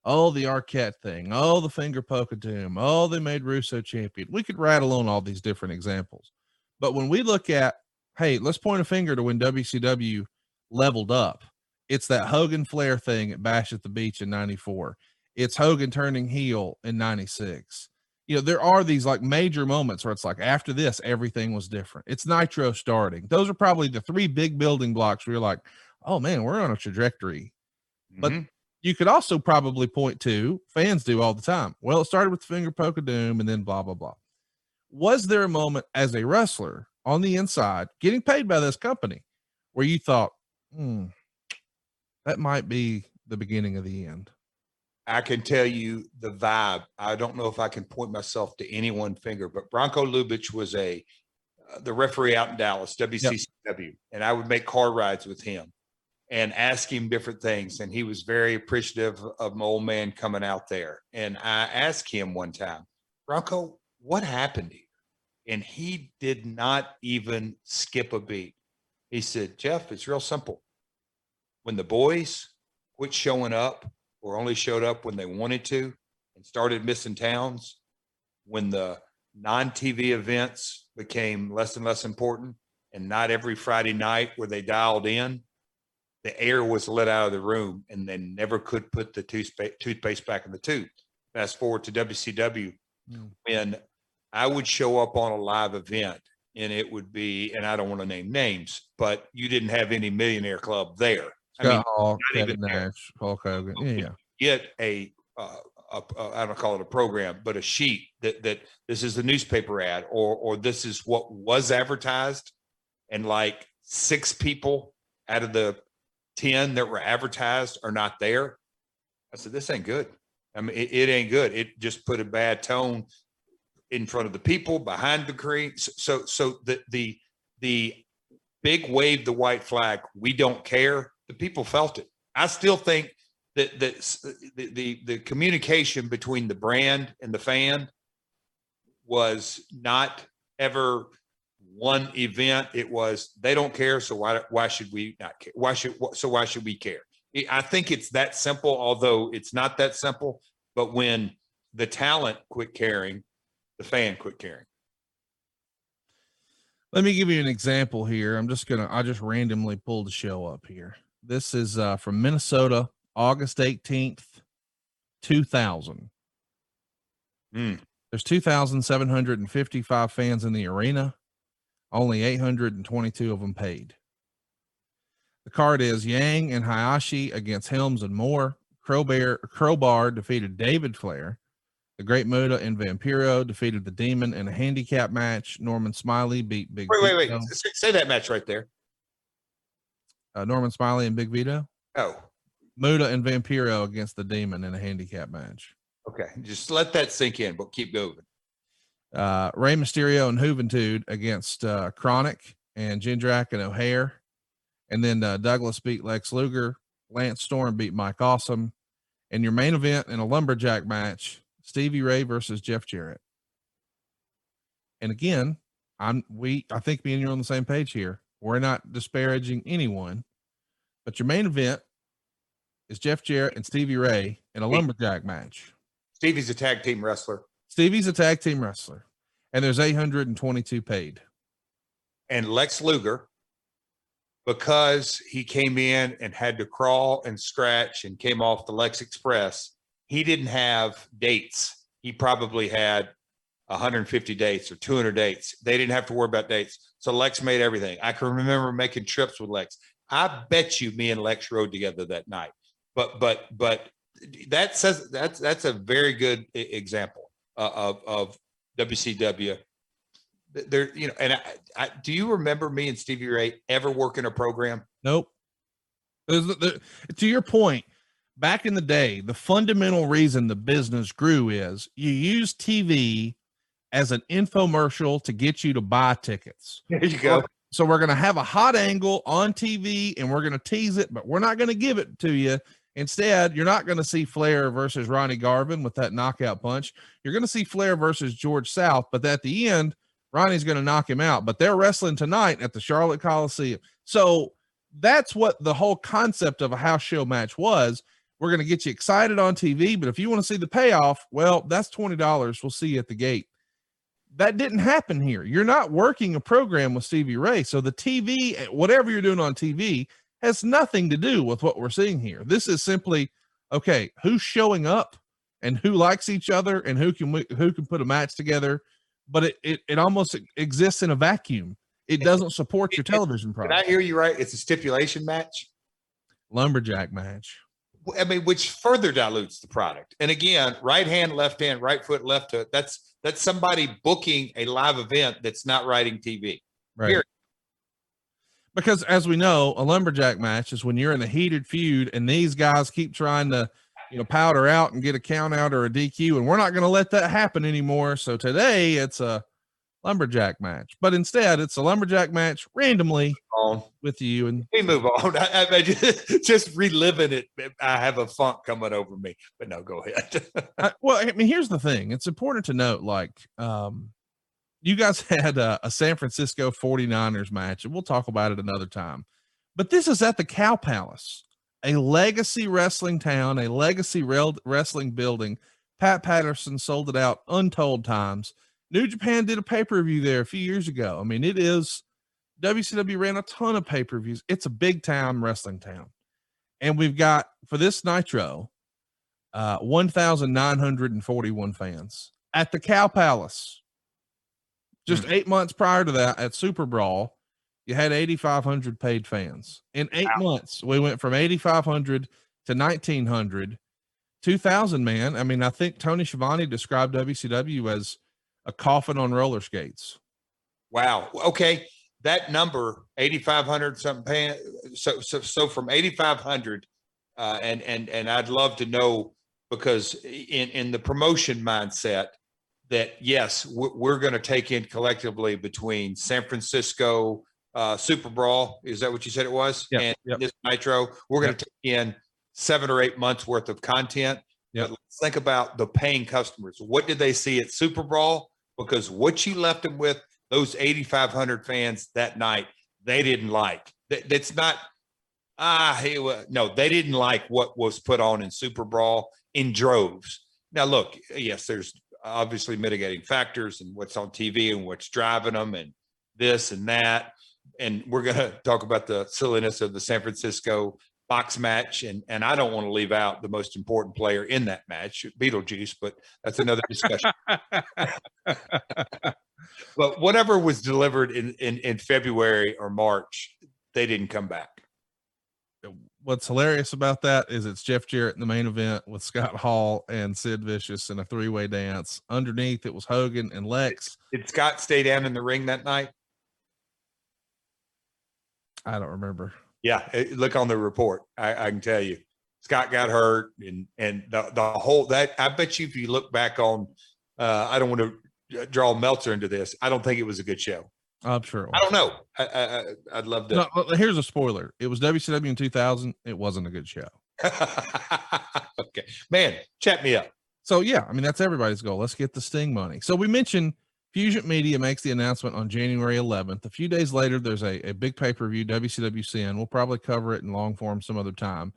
oh the Arquette thing, oh the finger poke of doom, oh they made Russo champion. We could rattle on all these different examples. But when we look at hey, let's point a finger to when WCW leveled up. It's that Hogan Flair thing at Bash at the Beach in 94. It's Hogan turning heel in 96 you know, there are these like major moments where it's like after this, everything was different. It's Nitro starting. Those are probably the three big building blocks where you're like, oh man, we're on a trajectory. Mm-hmm. But you could also probably point to fans do all the time. Well, it started with the finger poke of doom and then blah, blah, blah. Was there a moment as a wrestler on the inside getting paid by this company where you thought, hmm, that might be the beginning of the end? I can tell you the vibe. I don't know if I can point myself to any one finger, but Bronco Lubich was a uh, the referee out in Dallas, WCCW, yep. and I would make car rides with him and ask him different things. And he was very appreciative of my old man coming out there. And I asked him one time, Bronco, what happened here? And he did not even skip a beat. He said, Jeff, it's real simple. When the boys quit showing up or only showed up when they wanted to and started missing towns when the non-TV events became less and less important and not every Friday night where they dialed in, the air was let out of the room and they never could put the toothpaste, back in the tube. Fast forward to WCW Mm. when I would show up on a live event and it would be, and I don't want to name names, but you didn't have any millionaire club there. I mean, Hall, Kevin even there. Nash, Hulk Hogan. Yeah, yeah. get a, uh, a, a, I don't call it a program, but a sheet that, that this is a newspaper ad or, or this is what was advertised. And like six people out of the 10 that were advertised are not there. I said, this ain't good. I mean, it, it ain't good. It just put a bad tone in front of the people behind the screen. So, so, so the, the, the big wave the white flag, we don't care. The people felt it. I still think that, the, the, the communication between the brand and the fan was not ever one event. It was, they don't care. So why, why should we not care? Why should, so why should we care? I- I think it's that simple, although it's not that simple. But when the talent quit caring, the fan quit caring. Let me give you an example here. I'm just gonna I just randomly pulled the show up here. This is uh from Minnesota, August 18th, 2000. Hmm. There's 2,755 fans in the arena. Only 822 of them paid. The card is Yang and Hayashi against Helms and Moore. Crowbar, Crowbar defeated David Flair. The Great Muta and Vampiro defeated the Demon in a handicap match. Norman Smiley beat Big Wait, wait, wait. Say that match right there. Uh, Norman Smiley and Big Vito. Oh, Muta and Vampiro against the Demon in a handicap match. okay. Just let that sink in, but keep going. Uh, Rey Mysterio and Juventud against uh, Kronik and Jindrak and O'Haire. And then uh, Douglas beat Lex Luger. Lance Storm beat Mike Awesome. And your main event in a lumberjack match, Stevie Ray versus Jeff Jarrett. And again, I'm we I think me and you're on the same page here. We're not disparaging anyone, but your main event is Jeff Jarrett and Stevie Ray in a lumberjack match. Stevie's a tag team wrestler, Stevie's a tag team wrestler, and there's 822 paid. and Lex Luger, because he came in and had to crawl and scratch and came off the Lex Express, he didn't have dates. He probably had 150 dates or 200 dates. They didn't have to worry about dates. So Lex made everything. I can remember making trips with Lex. I bet you me and Lex rode together that night. But but but that says that's that's a very good example uh, of of WCW. There, you know, and I, I, do you remember me and Stevie Ray ever working a program? Nope. There's the- the- to your point, back in the day, the fundamental reason the business grew is you use TV as an infomercial to get you to buy tickets. There you go. So we're going to have a hot angle on TV and we're going to tease it, but we're not going to give it to you. Instead, you're not going to see Flair versus Ronnie Garvin with that knockout punch. You're going to see Flair versus George South, but at the end, Ronnie's going to knock him out. But they're wrestling tonight at the Charlotte Coliseum. So that's what the whole concept of a house show match was. We're going to get you excited on TV, but if you want to see the payoff, well, that's $20. We'll see you at the gate that didn't happen here. You're not working a program with Stevie Ray. So the TV, eh, whatever you're doing on TV, has nothing to do with what we're seeing here. This is simply okay, who's showing up and who likes each other and who can who can put a match together, but it it, it almost exists in a vacuum. It doesn't support your television product. Did I hear you right? It's a stipulation match. Lumberjack match. I mean, which further dilutes the product. And again, right hand, left hand, right foot, left foot. That's that's somebody booking a live event that's not writing TV. Right. Period. Because as we know, a lumberjack match is when you're in a heated feud and these guys keep trying to, you know, powder out and get a count out or a DQ, and we're not going to let that happen anymore. So today it's a lumberjack match, but instead it's a lumberjack match randomly with you. And We move on. I, I just, just reliving it. I have a funk coming over me. But no, go ahead. I, well, I mean, here's the thing. It's important to note, like, um, you guys had a, a San Francisco 49ers match, and we'll talk about it another time. But this is at the Cow Palace, a legacy wrestling town, a legacy rel- wrestling building Pat Patterson sold it out untold times. New Japan did a pay per view there a few years ago. I mean, it is WCW ran a ton of pay per views. It's a big time wrestling town. And we've got for this Nitro, uh, 1,941 fans at the Cow Palace. Just Hmm. eight months prior to that at Super Brawl, you had 8,500 paid fans. In eight months, we went from 8,500 to 1,900, 2,000 man. I mean, I think Tony Schiavone described WCW as a coffin on roller skates. Wow. Okay. That number, 8,500 something. So, so, so from 8,500, uh, and, and, and I'd love to know because in, in the promotion mindset that yes, we're, we're going to take in collectively between San Francisco, uh, Super Brawl. Is that what you said it was? Yep, And yep. this Nitro, we're going Yep. to take in seven or eight months worth of content. Yep. But let's think about the paying customers. What did they see at Super Brawl? Because what you left them with, those 8,500 fans that night, they didn't like. That, that's not, ah, he, wa- no, they didn't like what was put on in Super Brawl in droves. Now, look, yes, there's obviously mitigating factors and what's on TV and what's driving them and this and that. And we're going to talk about the silliness of the San Francisco box match. And, and I don't want to leave out the most important player in that match, Beetlejuice, but that's another discussion. but whatever was delivered in, in, in February or March, they didn't come back. What's hilarious about that is it's Jeff Jarrett in the main event with Scott Hall and Sid Vicious in a three way dance. Underneath it was Hogan and Lex. Did Scott stay down in the ring that night? I don't remember. Yeah, eh, look on the report. I, I can tell you, Scott got hurt, and and the the whole that I bet you if you look back on, uh, I don't want to draw Meltzer into this. I don't think it was a good show. I'm sure. I don't know. I, I, I'd love to. No, here's a spoiler. It was WCW in 2000. It wasn't a good show. okay, man, chat me up. So yeah, I mean that's everybody's goal. Let's get the Sting money. So we mentioned Fusient Media makes the announcement on January 11th. A few days later, there's a, a big pay per view WCW Sin. We'll probably cover it in long form some other time.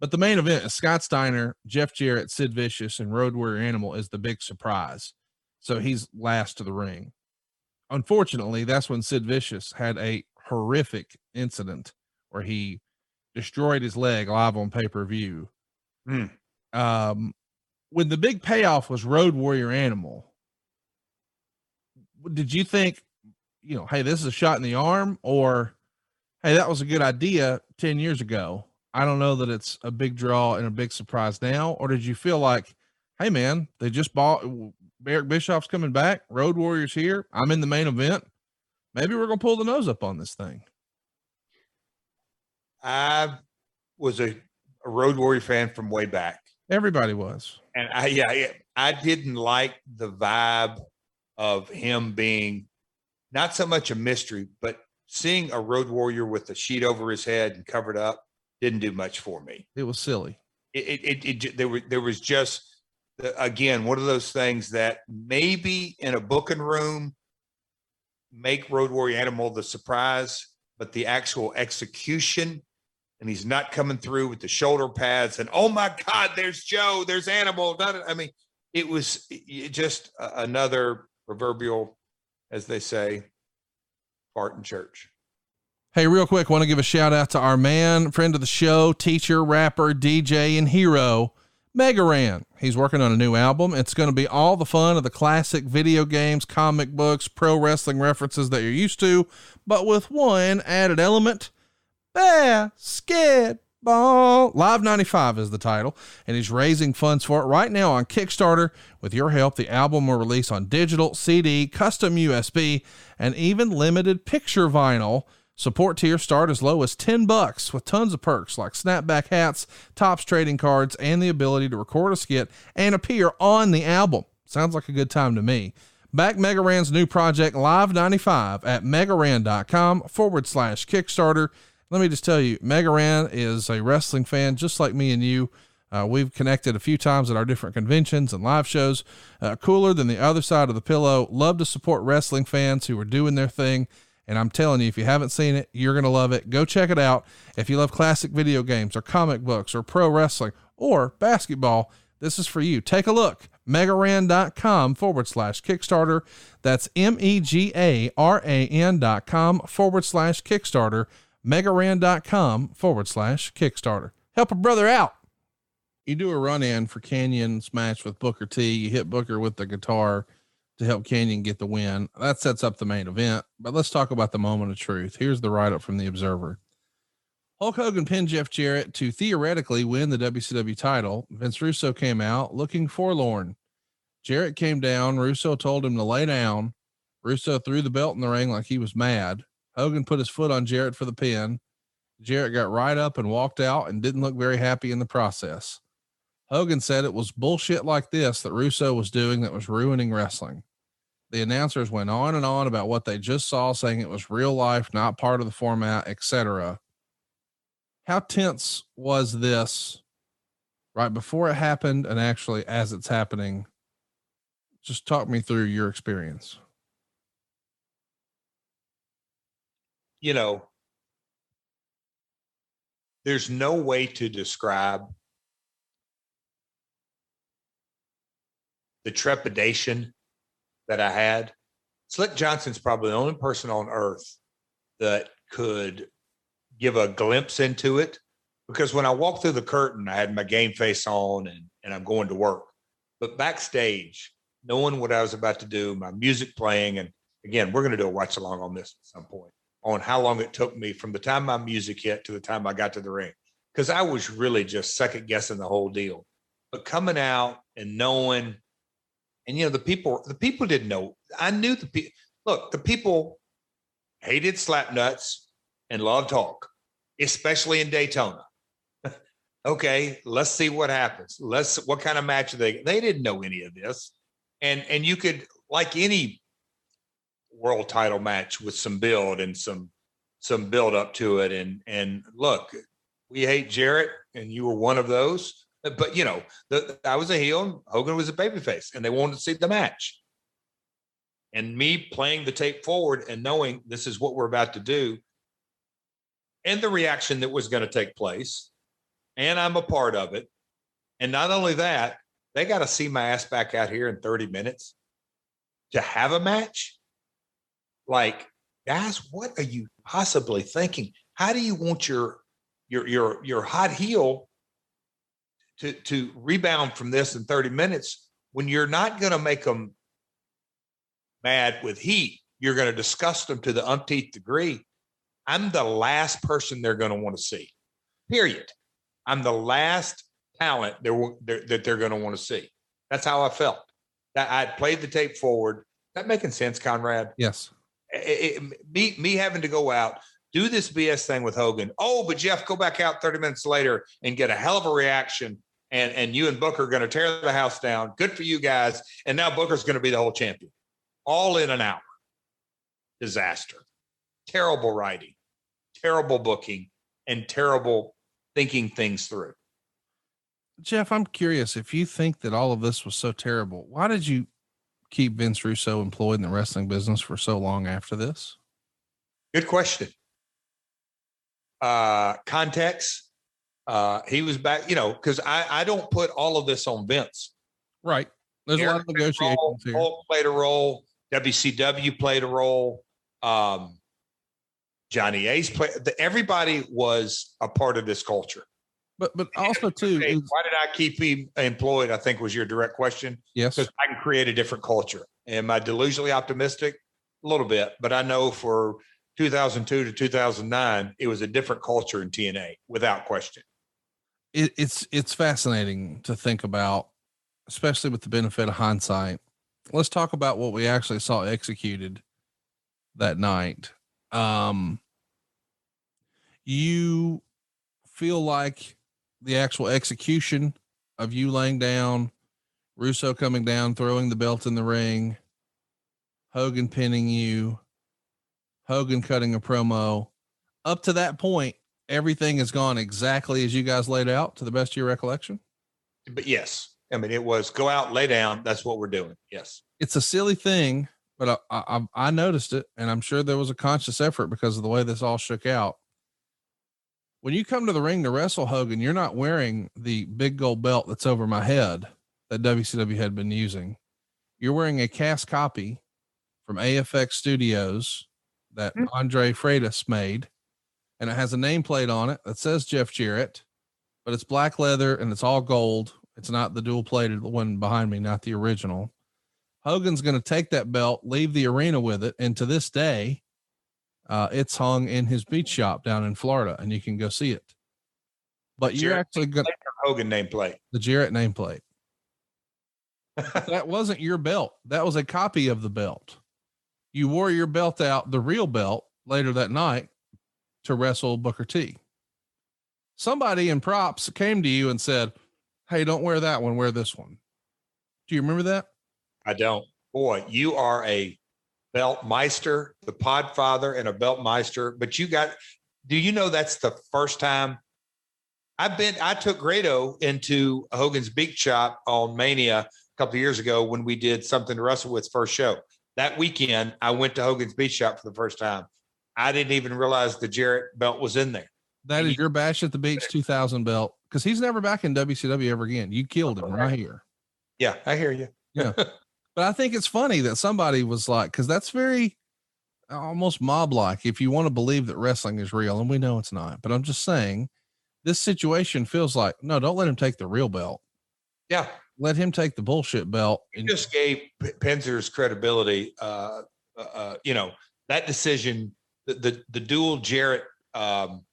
But the main event is Scott Steiner, Jeff Jarrett, Sid Vicious, and Road Warrior Animal is the big surprise. So he's last to the ring. Unfortunately, that's when Sid Vicious had a horrific incident where he destroyed his leg live on pay per view. Hmm. Um, when the big payoff was Road Warrior Animal, did you think, you know, hey, this is a shot in the arm, or hey, that was a good idea 10 years ago? I don't know that it's a big draw and a big surprise now, or did you feel like, hey, man, they just bought Eric Bischoff's coming back, Road Warriors here, I'm in the main event. Maybe we're going to pull the nose up on this thing. I was a, a Road Warrior fan from way back. Everybody was. and I yeah, yeah, I didn't like the vibe of him being not so much a mystery, but seeing a road warrior with a sheet over his head and covered up didn't do much for me. It was silly. It it, it, it there was there was just uh, again one of those things that maybe in a booking room make road warrior animal the surprise, but the actual execution and he's not coming through with the shoulder pads and oh my god there's joe there's animal i mean it was just another proverbial as they say fart in church Hey, real quick, want to give a shout out to our man, friend of the show, teacher, rapper, DJ, and hero, Megaran. He's working on a new album. It's going to be all the fun of the classic video games, comic books, pro wrestling references that you're used to, but with one added element basketball. Live 95 is the title, and he's raising funds for it right now on Kickstarter. With your help, the album will release on digital, CD, custom USB, and even limited picture vinyl. Support tiers start as low as 10 bucks with tons of perks like snapback hats, Topps trading cards, and the ability to record a skit and appear on the album. Sounds like a good time to me. Back Megaran's new project Live 95 at megaran.com forward slash Kickstarter. Let me just tell you, Megaran is a wrestling fan just like me and you. Uh, we've connected a few times at our different conventions and live shows. Uh, cooler than the other side of the pillow. Love to support wrestling fans who are doing their thing. And I'm telling you, if you haven't seen it, you're going to love it. Go check it out. If you love classic video games or comic books or pro wrestling or basketball, this is for you. Take a look. megaran.com forward slash Kickstarter. That's M E G A R A N dot com forward slash Kickstarter. Megaran.com forward slash Kickstarter. Help a brother out. You do a run in for Kanyon's match with Booker T. You hit Booker with the guitar to help Canyon get the win. That sets up the main event. But let's talk about the moment of truth. Here's the write up from the Observer. Hulk Hogan pinned Jeff Jarrett to theoretically win the WCW title. Vince Russo came out looking forlorn. Jarrett came down. Russo told him to lay down. Russo threw the belt in the ring like he was mad. Hogan put his foot on Jarrett for the pin. Jarrett got right up and walked out and didn't look very happy in the process. Hogan said it was bullshit like this that Russo was doing that was ruining wrestling. The announcers went on and on about what they just saw, saying it was real life, not part of the format, etc. How tense was this right before it happened and actually as it's happening? Just talk me through your experience. You know, there's no way to describe the trepidation that I had. Slick Johnson's probably the only person on earth that could give a glimpse into it because when I walked through the curtain, I had my game face on and, and I'm going to work. But backstage, knowing what I was about to do, my music playing, and again, we're going to do a watch along on this at some point on how long it took me from the time my music hit to the time I got to the ring because I was really just second guessing the whole deal. But coming out and knowing, and you know, the people, the people didn't know. I knew the people. Look, the people hated slap nuts and loved Hulk, especially in Daytona. okay, let's see what happens. Let's what kind of match they? They didn't know any of this, and and you could like any world title match with some build and some some build up to it. And and look, we hate Jarrett, and you were one of those. But you know, the, I was a heel, Hogan was a babyface, and they wanted to see the match. And me playing the tape forward and knowing this is what we're about to do, and the reaction that was going to take place, and I'm a part of it. And not only that, they got to see my ass back out here in 30 minutes to have a match like guys what are you possibly thinking? How do you want your your your your hot heel to to rebound from this in 30 minutes when you're not going to make them mad with heat? You're going to disgust them to the umpteenth degree. I'm the last person they're going to want to see period. I'm the last talent they're, they're that they're going to want to see. That's how i felt. That i'd played the tape forward. That making sense conrad? Yes. It, it- me me having to go out do this BS thing with Hogan. Oh, but Jeff, go back out 30 minutes later and get a hell of a reaction. And and you and Booker are going to tear the house down. Good for you guys. And now Booker's going to be the whole champion. All in an hour. Disaster. Terrible writing, terrible booking, and terrible thinking things through. Jeff, I'm curious if you think that all of this was so terrible, why did you keep Vince Russo employed in the wrestling business for so long after this? Good question. Uh, context. Uh, he was back, you know, because I, I don't put all of this on Vince. Right. There's a lot of Eric a role, negotiations here. Hulk played a role. WCW played a role. Um, Johnny Ace played. The, everybody was a part of this culture. But but also too, Hey, why did I keep him employed? I think was your direct question. yes, Because I can create a different culture. Am I delusionally optimistic? A little bit, but I know for 2002 to 2009, it was a different culture in TNA without question. it, it's it's fascinating to think about, especially with the benefit of hindsight. Let's talk about what we actually saw executed that night. Um, you feel like the actual execution of you laying down, Russo coming down, throwing the belt in the ring, Hogan pinning you, Hogan cutting a promo. Up to that point, everything has gone exactly as you guys laid out to the best of your recollection. But yes, I mean, it was go out, lay down. That's what we're doing. Yes. It's a silly thing, but I, I, I- I noticed it, and I'm sure there was a conscious effort because of the way this all shook out. When you come to the ring to wrestle Hogan, you're not wearing the big gold belt that's over my head. that WCW had been using. You're wearing a cast copy from AFX Studios that Hmm. Andre Freitas made, and it has a nameplate on it that says Jeff Jarrett, but it's black leather and it's all gold. It's not the dual plated one behind me, not the original. Hogan's going to take that belt, leave the arena with it, and to this day, uh, it's hung in his beach shop down in Florida, and you can go see it. But you're Jarrett actually going to Hogan nameplate. the Jarrett nameplate. that wasn't your belt. That was a copy of the belt. You wore your belt out, the real belt, later that night to wrestle Booker T. Somebody in props came to you and said, Hey, don't wear that one, wear this one. Do you remember that? I don't. Boy, you are a belt meister, the podfather, and a belt meister. But you got, do you know that's the first time I've been, I took Grado into Hogan's Beach Shop on Mania a couple of years ago when we did something to wrestle with first show. That weekend, I went to Hogan's Beach Shop for the first time. I didn't even realize the Jarrett belt was in there. That is your bash at the beach 2000 belt because he's never back in WCW ever again. You killed him right here. Yeah, I hear you. But I think it's funny that somebody was like, because that's very almost mob like if you want to believe that wrestling is real, and we know it's not. But I'm just saying, this situation feels like no, don't let him take the real belt. Yeah. Let him take the bullshit belt. You just gave P- Penzer's credibility. Uh, uh, uh, you know that decision, the the, the dual Jarrett um,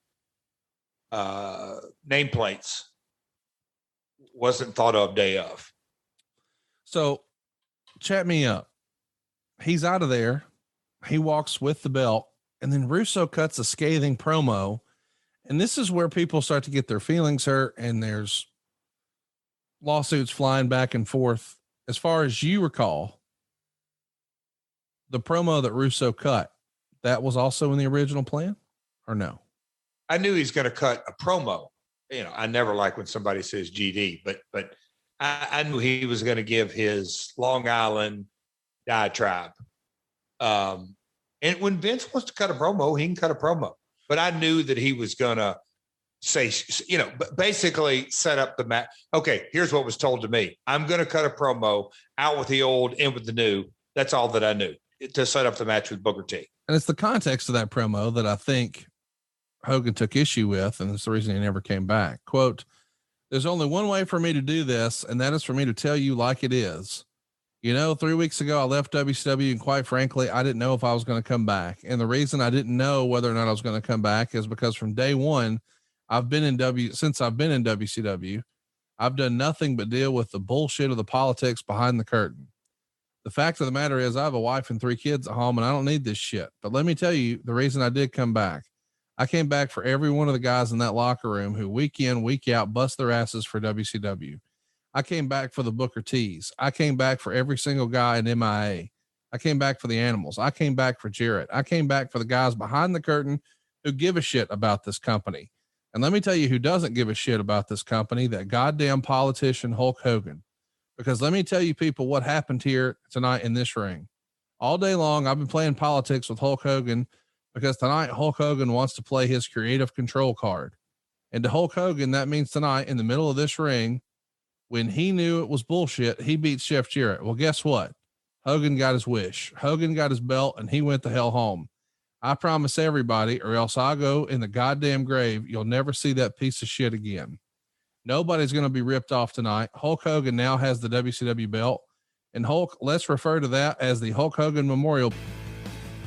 uh, nameplates wasn't thought of day of. So chat me up. He's out of there. He walks with the belt, and then Russo cuts a scathing promo. And this is where people start to get their feelings hurt, and there's lawsuits flying back and forth. As far as you recall, the promo that Russo cut, that was also in the original plan, or no? I knew he's going to cut a promo. You know, I never like when somebody says GD, but but I, I knew he was going to give his Long Island diatribe. Um, and when Vince wants to cut a promo, he can cut a promo. But I knew that he was going to say, you know, basically set up the match. Okay, here's what was told to me: I'm going to cut a promo out with the old, in with the new. That's all that I knew to set up the match with Booker T. And it's the context of that promo that I think Hogan took issue with, and it's the reason he never came back. Quote, there's only one way for me to do this, and that is for me to tell you like it is. You know, three weeks ago, I left WCW, and quite frankly, I didn't know if I was going to come back. And the reason I didn't know whether or not I was going to come back is because from day one, I've been in W since I've been in WCW, I've done nothing but deal with the bullshit of the politics behind the curtain. The fact of the matter is, I have a wife and three kids at home, and I don't need this shit. But let me tell you, the reason I did come back, I came back for every one of the guys in that locker room who week in, week out bust their asses for WCW. I came back for the Booker T's. I came back for every single guy in MIA. I came back for the animals. I came back for Jarrett. I came back for the guys behind the curtain who give a shit about this company. And let me tell you who doesn't give a shit about this company, that goddamn politician Hulk Hogan. Because let me tell you people what happened here tonight in this ring. All day long, I've been playing politics with Hulk Hogan because tonight Hulk Hogan wants to play his creative control card. And to Hulk Hogan, that means tonight in the middle of this ring, when he knew it was bullshit, he beats Jeff Jarrett. Well, guess what? Hogan got his wish. Hogan got his belt and he went the hell home. I promise everybody, or else I'll go in the goddamn grave. You'll never see that piece of shit again. Nobody's going to be ripped off tonight. Hulk Hogan now has the WCW belt. And Hulk, let's refer to that as the Hulk Hogan Memorial.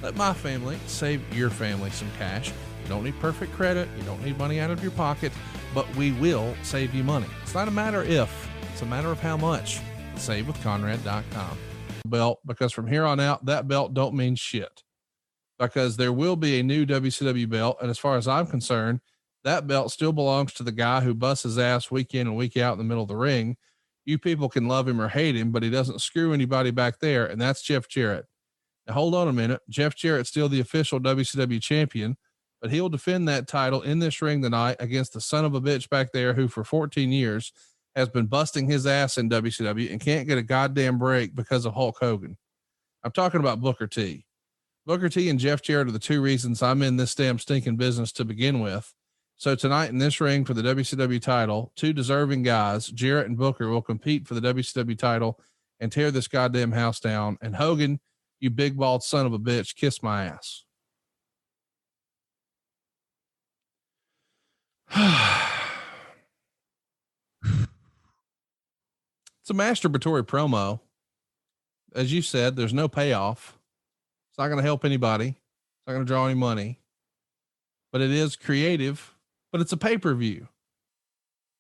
Let my family save your family some cash. You don't need perfect credit. You don't need money out of your pocket, but we will save you money. It's not a matter if, it's a matter of how much. SaveWithConrad.com. Belt, because from here on out, that belt don't mean shit. Because there will be a new WCW belt. And as far as I'm concerned, that belt still belongs to the guy who busts his ass week in and week out in the middle of the ring. You people can love him or hate him, but he doesn't screw anybody back there. And that's Jeff Jarrett. Hold on a minute. Jeff Jarrett's still the official WCW champion, but he'll defend that title in this ring tonight against the son of a bitch back there who, for 14 years, has been busting his ass in WCW and can't get a goddamn break because of Hulk Hogan. I'm talking about Booker T. Booker T and Jeff Jarrett are the two reasons I'm in this damn stinking business to begin with. So tonight in this ring for the WCW title, two deserving guys, Jarrett and Booker, will compete for the WCW title and tear this goddamn house down. And Hogan, you big bald son of a bitch, kiss my ass. it's a masturbatory promo. As you said, there's no payoff. It's not going to help anybody. It's not going to draw any money. But it is creative, but it's a pay per view.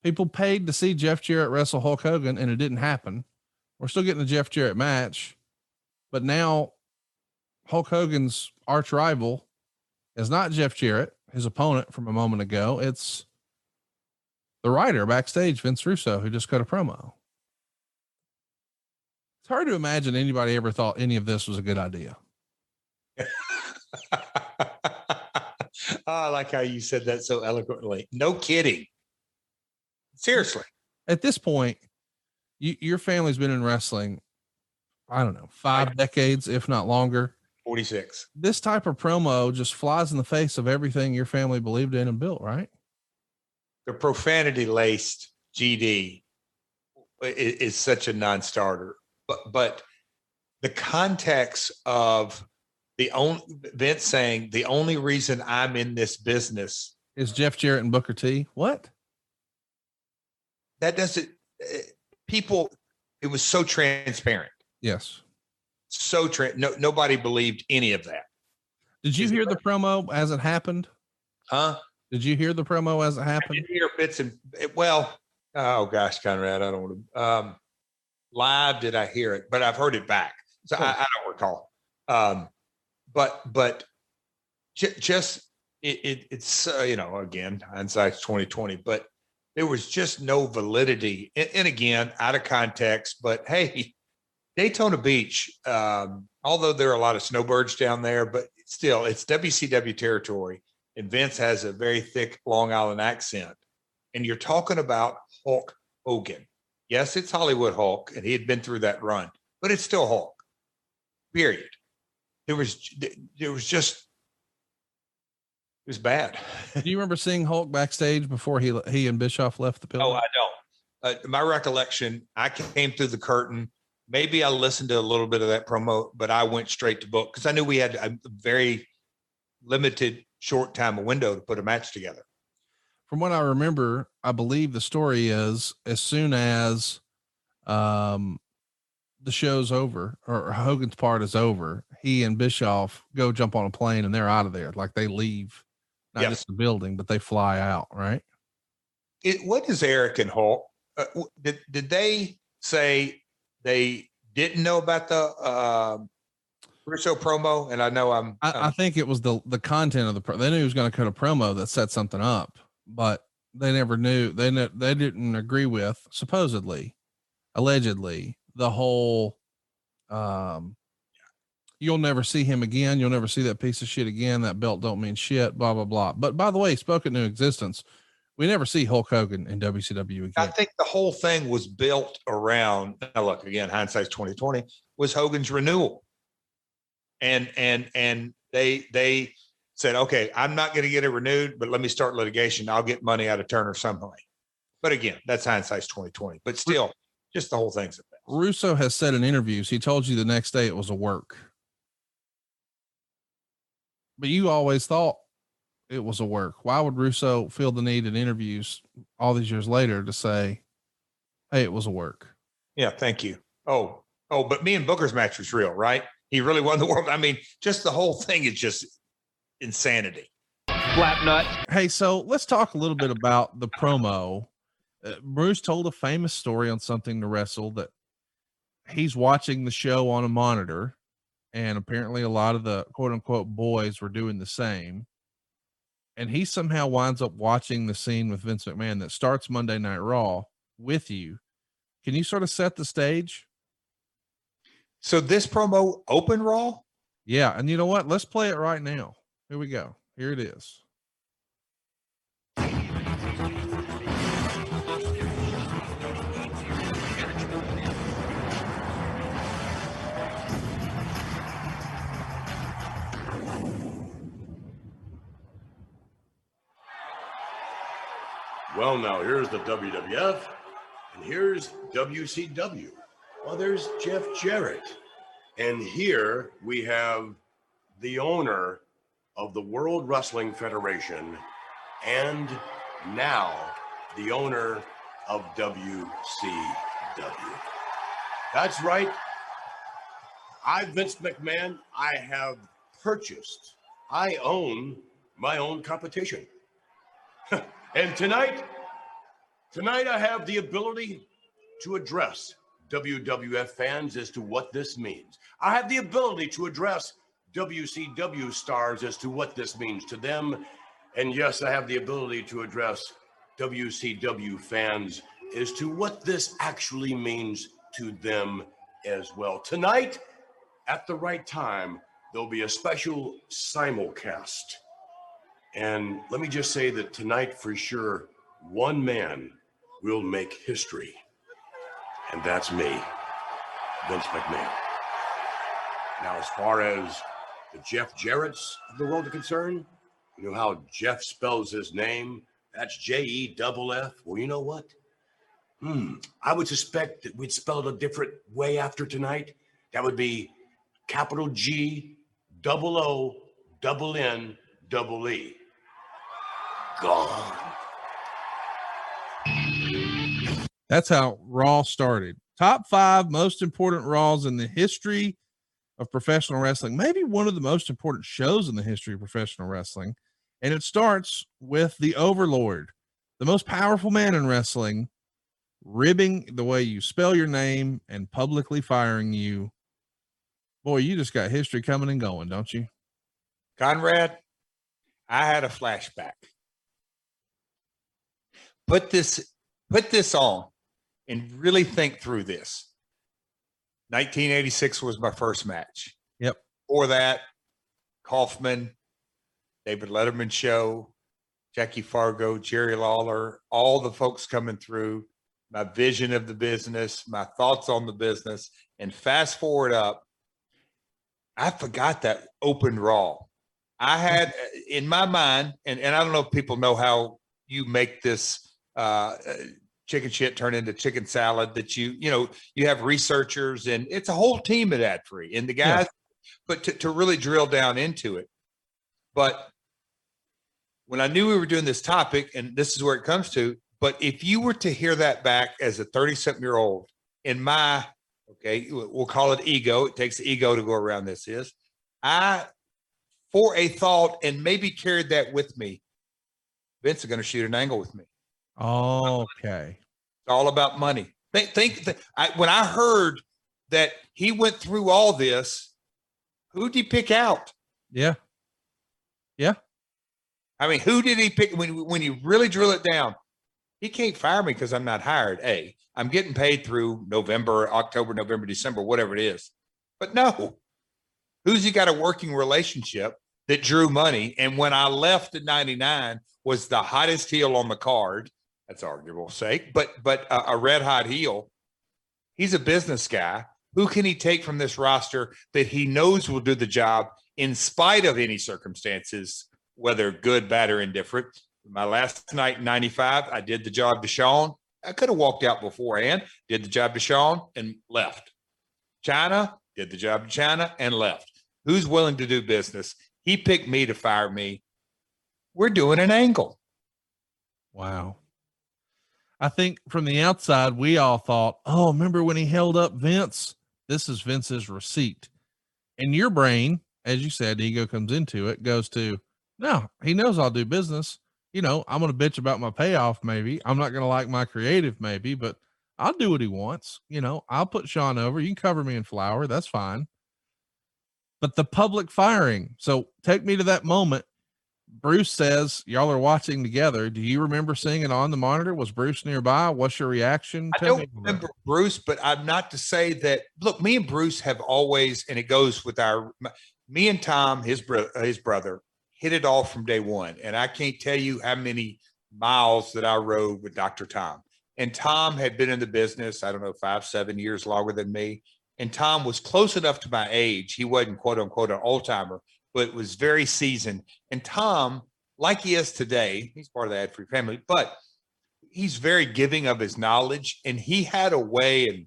People paid to see Jeff Jarrett wrestle Hulk Hogan, and it didn't happen. We're still getting the Jeff Jarrett match, but now Hulk Hogan's arch rival is not Jeff Jarrett, his opponent from a moment ago. It's the writer backstage, Vince Russo, who just cut a promo. It's hard to imagine anybody ever thought any of this was a good idea. I like how you said that so eloquently. No kidding. Seriously. At this point, you, your family's been in wrestling, I don't know, five decades, if not longer. 46. This type of promo just flies in the face of everything your family believed in and built, right? The profanity laced GD is, is such a non starter. But, but the context of the only Vince saying the only reason I'm in this business is Jeff Jarrett and Booker T. What? That doesn't eh, people it was so transparent. Yes. So tra- no nobody believed any of that. Did you hear the promo as it happened? Huh? Did you hear the promo as it happened? Hear bits and well, oh gosh, Conrad, I don't want to um live did I hear it, but I've heard it back. So I, I, don't recall. Um but but j- just it, it it's uh, you know again hindsight's twenty twenty, but there was just no validity. And, and again, out of context, but hey, Daytona Beach, um, although there are a lot of snowbirds down there, but still it's WCW territory. And Vince has a very thick Long Island accent. And you're talking about Hulk Hogan. Yes, it's Hollywood Hulk, and he had been through that run, but it's still Hulk. Period there was there was just it was bad. Do you remember seeing Hulk backstage before he he and Bischoff left the building? Oh, I don't. Uh, my recollection, I came through the curtain. Maybe I listened to a little bit of that promo, but I went straight to book because I knew we had a very limited, short time window to put a match together. From what I remember, I believe the story is as soon as um, the show's over or Hogan's part is over, he and Bischoff go jump on a plane and they're out of there. Like they leave, not yes. just the building, but they fly out. Right. It, what is Eric and Hulk? Uh, did did they say they didn't know about the uh, Russo promo? And I know I'm. I, I, think it was the the content of the. Pro- they knew he was going to cut a promo that set something up, but they never knew. They they didn't agree with supposedly, allegedly the whole um you'll never see him again. You'll never see that piece of shit again. That belt don't mean shit, blah, blah, blah. But by the way, spoken to existence, we never see Hulk Hogan in WCW again. I think the whole thing was built around now look again, hindsight's 2020 was Hogan's renewal. And and and they they said, okay, I'm not going to get it renewed, but let me start litigation. I'll get money out of Turner somehow. But again, that's hindsight's 2020. But still, just the whole thing's a mess. Russo has said in interviews, he told you the next day it was a work. But you always thought it was a work. Why would Russo feel the need in interviews all these years later to say, hey, it was a work? Yeah, thank you. Oh, oh, but me and Booker's match was real, right? He really won the world. I mean, just the whole thing is just insanity. Flap nut. Hey, so let's talk a little bit about the promo uh, Bruce told a famous story on something to wrestle that he's watching the show on a monitor, and apparently a lot of the quote unquote boys were doing the same. And he somehow winds up watching the scene with Vince McMahon that starts Monday Night Raw with you. Can you sort of set the stage? So this promo open Raw? Yeah, and you know what? Let's play it right now. Here we go. Here it is. Well, now here's the WWF, and here's WCW. Well, there's Jeff Jarrett. And here we have the owner of the World Wrestling Federation and now the owner of WCW. That's right. I, Vince McMahon, I have purchased, I own my own competition. and tonight, tonight I have the ability to address WWF fans as to what this means. I have the ability to address WCW stars as to what this means to them. And yes, I have the ability to address WCW fans as to what this actually means to them as well. Tonight, at the right time, there'll be a special simulcast. And let me just say that tonight, for sure, one man will make history. And that's me, Vince McMahon. Now, as far as the Jeff Jarrett's of the world are concerned, you know how Jeff spells his name? That's J E double F. Well, you know what? Hmm. I would suspect that we'd spell it a different way after tonight. That would be capital G, double O, double N, double E. Gone. That's how Raw started. Top five most important Raws in the history of professional wrestling, maybe one of the most important shows in the history of professional wrestling. And it starts with the Overlord, the most powerful man in wrestling, ribbing the way you spell your name and publicly firing you. Boy, you just got history coming and going, don't you? Conrad, I had a flashback. Put this put this on and really think through this. 1986 was my first match. Yep. For that, Kaufman, David Letterman show, Jackie Fargo, Jerry Lawler, all the folks coming through, my vision of the business, my thoughts on the business, and fast forward up, I forgot that open raw. I had in my mind, and, and I don't know if people know how you make this uh, chicken shit turn into chicken salad that you you know you have researchers and it's a whole team at ad free and the guys yeah. but to, to really drill down into it but when i knew we were doing this topic and this is where it comes to but if you were to hear that back as a 30 something year old in my okay we'll call it ego it takes ego to go around this is i for a thought and maybe carried that with me vince is going to shoot an angle with me Oh, okay. It's all about money. Think, think th- I, when I heard that he went through all this, who did he pick out? Yeah. Yeah. I mean, who did he pick when when you really drill it down? He can't fire me because I'm not hired. A, I'm getting paid through November, October, November, December, whatever it is. But no, who's he got a working relationship that drew money? And when I left in 99, was the hottest heel on the card that's arguable sake, but but a, a red hot heel. He's a business guy. Who can he take from this roster that he knows will do the job in spite of any circumstances, whether good, bad, or indifferent? My last night in 95, I did the job to Shawn. I could have walked out beforehand, did the job to Shawn and left. Chyna did the job to Chyna and left. Who's willing to do business? He picked me to fire me. We're doing an angle. Wow. I think from the outside, we all thought, oh, remember when he held up Vince? This is Vince's receipt. And your brain, as you said, ego comes into it, goes to, no, he knows I'll do business. You know, I'm going to bitch about my payoff, maybe. I'm not going to like my creative, maybe, but I'll do what he wants. You know, I'll put Shawn over. You can cover me in flour. That's fine. But the public firing. So take me to that moment Bruce says y'all are watching together. Do you remember seeing it on the monitor? Was Bruce nearby? What's your reaction? I don't remember Bruce, but I'm not to say that. Look, me and Bruce have always, and it goes with our, me and Tom, his brother, his brother, hit it off from day one. And I can't tell you how many miles that I rode with Dr. Tom. And Tom had been in the business, I don't know, five, seven years longer than me. And Tom was close enough to my age. He wasn't quote unquote an old timer, but was very seasoned. And Tom, like he is today, he's part of the ad free family, but he's very giving of his knowledge, and he had a way and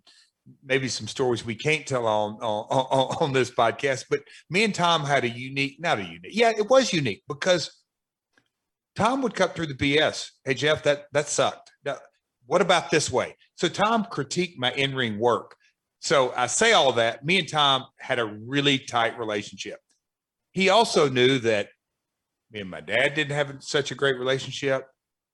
maybe some stories we can't tell on on, on, this podcast. But me and Tom had a unique, not a unique, yeah, it was unique because Tom would cut through the BS. Hey Jeff, that that sucked. Now, what about this way? So Tom critiqued my in ring work. So I say all that. Me and Tom had a really tight relationship. He also knew that me and my dad didn't have such a great relationship.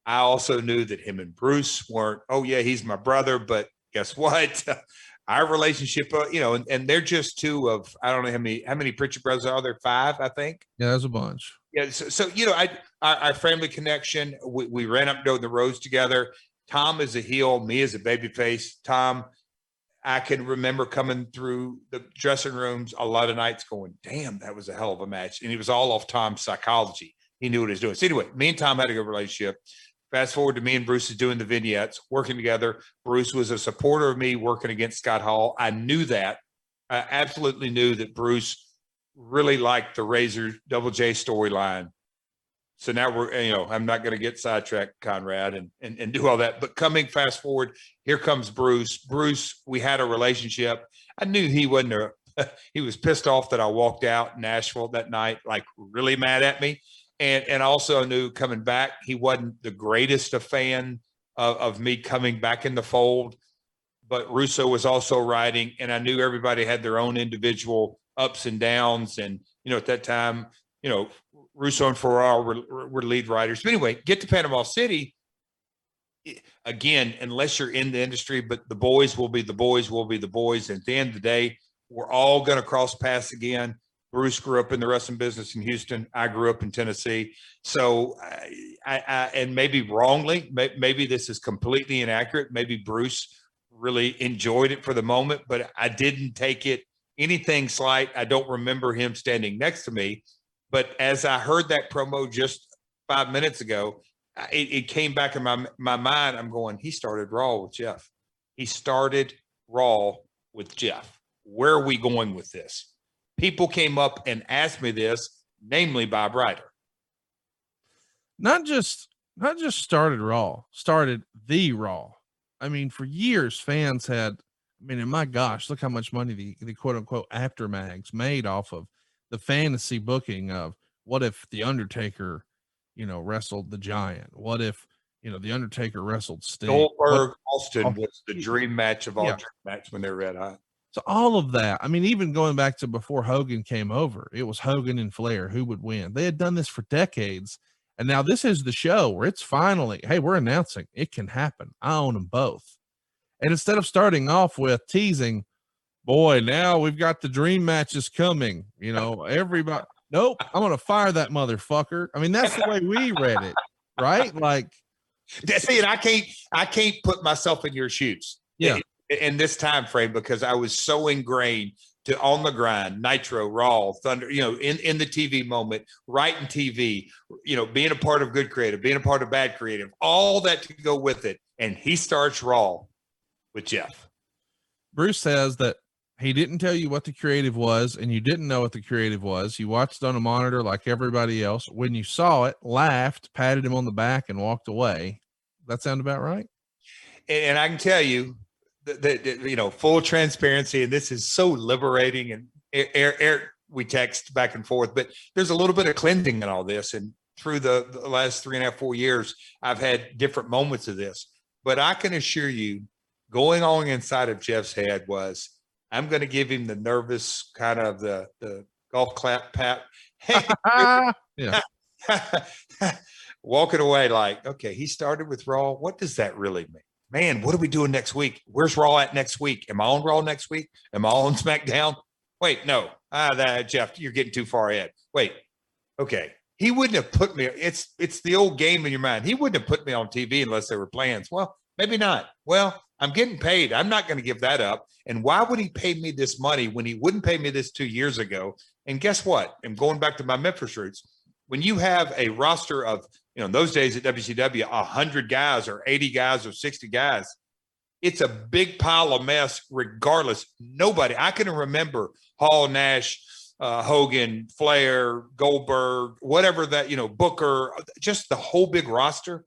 I also knew that him and Bruce weren't, oh, yeah, he's my brother, but guess what? Our relationship, uh, you know, and, and they're just two of, I don't know how many, how many Prichard brothers are there? Five, I think. Yeah, there's a bunch. Yeah. So, so you know, I, our, our family connection, we, we ran up down the roads together. Tom is a heel, me as a baby face. Tom, I can remember coming through the dressing rooms a lot of nights going, damn, that was a hell of a match. And he was all off Tom's psychology. He knew what he was doing. So anyway, me and Tom had a good relationship. Fast forward to me and Bruce is doing the vignettes, working together. Bruce was a supporter of me working against Scott Hall. I knew that. I absolutely knew that Bruce really liked the Razor Double J storyline. So now we're, you know, I'm not going to get sidetracked, Conrad, and, and and do all that. But coming fast forward, here comes Bruce. Bruce, we had a relationship. I knew he wasn't a, he was pissed off that I walked out Nashville that night, like really mad at me and and also I knew coming back he wasn't the greatest of fan of, of me coming back in the fold but russo was also writing and i knew everybody had their own individual ups and downs and you know at that time you know russo and Ferrara were, were lead writers but anyway get to panama city again unless you're in the industry but the boys will be the boys will be the boys and at the end of the day we're all going to cross paths again Bruce grew up in the wrestling business in Houston. I grew up in Tennessee. So, I, I, and maybe wrongly, may, maybe this is completely inaccurate. Maybe Bruce really enjoyed it for the moment, but I didn't take it anything slight. I don't remember him standing next to me. But as I heard that promo just five minutes ago, it, it came back in my my mind. I'm going. He started Raw with Jeff. He started Raw with Jeff. Where are we going with this? people came up and asked me this, namely Bob Ryder. Not just not just started Raw, started the Raw. I mean, for years fans had. I mean, and my gosh, look how much money the, the quote unquote Apter mags made off of the fantasy booking of what if the Undertaker, you know, wrestled the Giant? What if you know the Undertaker wrestled Sting? Goldberg Austin oh, was the dream match of all yeah. dream match when they were red hot. So all of that, I mean, even going back to before Hogan came over, it was Hogan and Flair who would win. They had done this for decades. And now this is the show where it's finally, hey, we're announcing it can happen. I own them both. And instead of starting off with teasing, boy, now we've got the dream matches coming. You know, everybody, nope, I'm going to fire that motherfucker. I mean, that's the way we read it, right? Like, see, and I can't, I can't put myself in your shoes. Yeah in this time frame because I was so ingrained to on the grind, Nitro, Raw, Thunder, you know, in, in the TV moment, writing TV, you know, being a part of good creative, being a part of bad creative, all that to go with it. And he starts Raw with Jeff. Bruce says that he didn't tell you what the creative was and you didn't know what the creative was. You watched on a monitor like everybody else. When you saw it, laughed, patted him on the back, and walked away. That sound about right? And, and I can tell you, that the, you know full transparency and this is so liberating and air, air we text back and forth but there's a little bit of cleansing in all this and through the, the last three and a half four years i've had different moments of this but i can assure you going on inside of jeff's head was i'm going to give him the nervous kind of the the golf clap pat yeah walking away like okay he started with raw what does that really mean man, what are we doing next week? Where's Raw at next week? Am I on Raw next week? Am I on SmackDown? Wait, no. Ah, that Jeff, you're getting too far ahead. Wait, okay. He wouldn't have put me. It's it's the old game in your mind. He wouldn't have put me on TV unless there were plans. Well, maybe not. Well, I'm getting paid. I'm not going to give that up. And why would he pay me this money when he wouldn't pay me this two years ago? And guess what? I'm going back to my Memphis roots. When you have a roster of you know, in those days at WCW, 100 guys or 80 guys or 60 guys, it's a big pile of mess regardless. Nobody, I can remember Hall, Nash, uh, Hogan, Flair, Goldberg, whatever that, you know, Booker, just the whole big roster.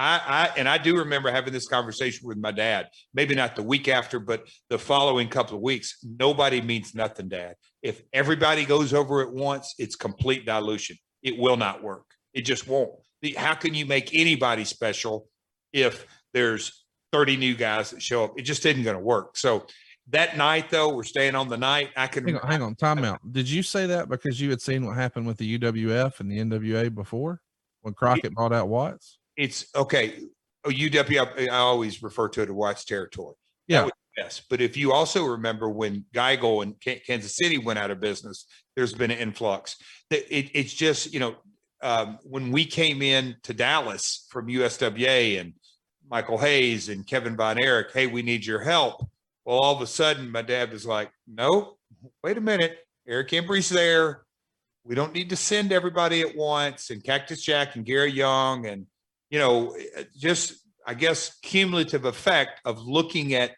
I, I and I do remember having this conversation with my dad. Maybe not the week after, but the following couple of weeks. Nobody means nothing, Dad. If everybody goes over at once, it's complete dilution. It will not work. It just won't. How can you make anybody special if there's 30 new guys that show up? It just isn't going to work. So that night, though, we're staying on the night. I can Hang on, hang on, time out. Did you say that because you had seen what happened with the UWF and the NWA before when Crockett bought out Watts? It's okay. Oh, UW, I, always refer to it as Watts territory. Yeah. Yes, but if you also remember when Geigel and Ka- Kansas City went out of business, there's been an influx. That it, it's just you know um, when we came in to Dallas from USWA and Michael Hayes and Kevin Von Erich, hey, we need your help. Well, all of a sudden, my dad was like, "No, wait a minute, Eric Embry's there. We don't need to send everybody at once." And Cactus Jack and Gary Young and you know just I guess cumulative effect of looking at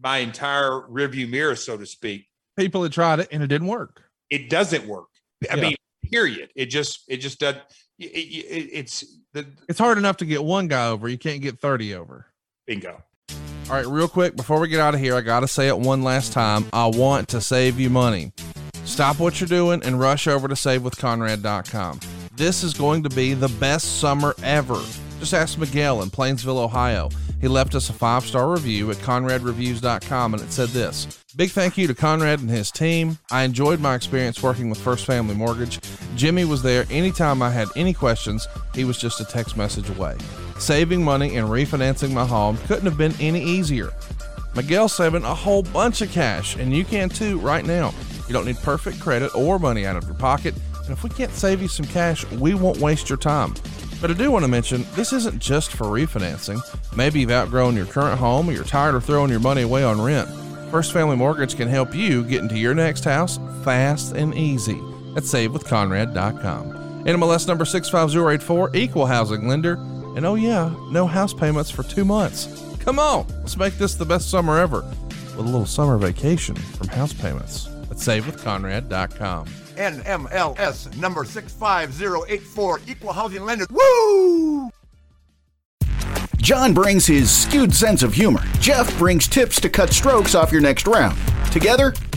my entire rearview mirror, so to speak. People had tried it and it didn't work. It doesn't work. I Yeah. mean, period. It just, it just does. It, it, it's the It's hard enough to get one guy over. You can't get 30 over. bingo. All right, real quick, before we get out of here, I got to say it one last time. I want to save you money. Stop what you're doing and rush over to savewithconrad.com. This is going to be the best summer ever. Just ask Miguel in Plainsville, Ohio. He left us a five star review at conradreviews.com and it said this Big thank you to Conrad and his team. I enjoyed my experience working with First Family Mortgage. Jimmy was there anytime I had any questions, he was just a text message away. Saving money and refinancing my home couldn't have been any easier. Miguel's saving a whole bunch of cash, and you can too right now. You don't need perfect credit or money out of your pocket, and if we can't save you some cash, we won't waste your time. But I do want to mention this isn't just for refinancing. Maybe you've outgrown your current home or you're tired of throwing your money away on rent. First Family Mortgage can help you get into your next house fast and easy at savewithconrad.com. NMLS number 65084, equal housing lender. And oh, yeah, no house payments for two months. Come on, let's make this the best summer ever with a little summer vacation from house payments at savewithconrad.com. NMLS number 65084, equal housing lender. Woo! John brings his skewed sense of humor. Jeff brings tips to cut strokes off your next round. Together,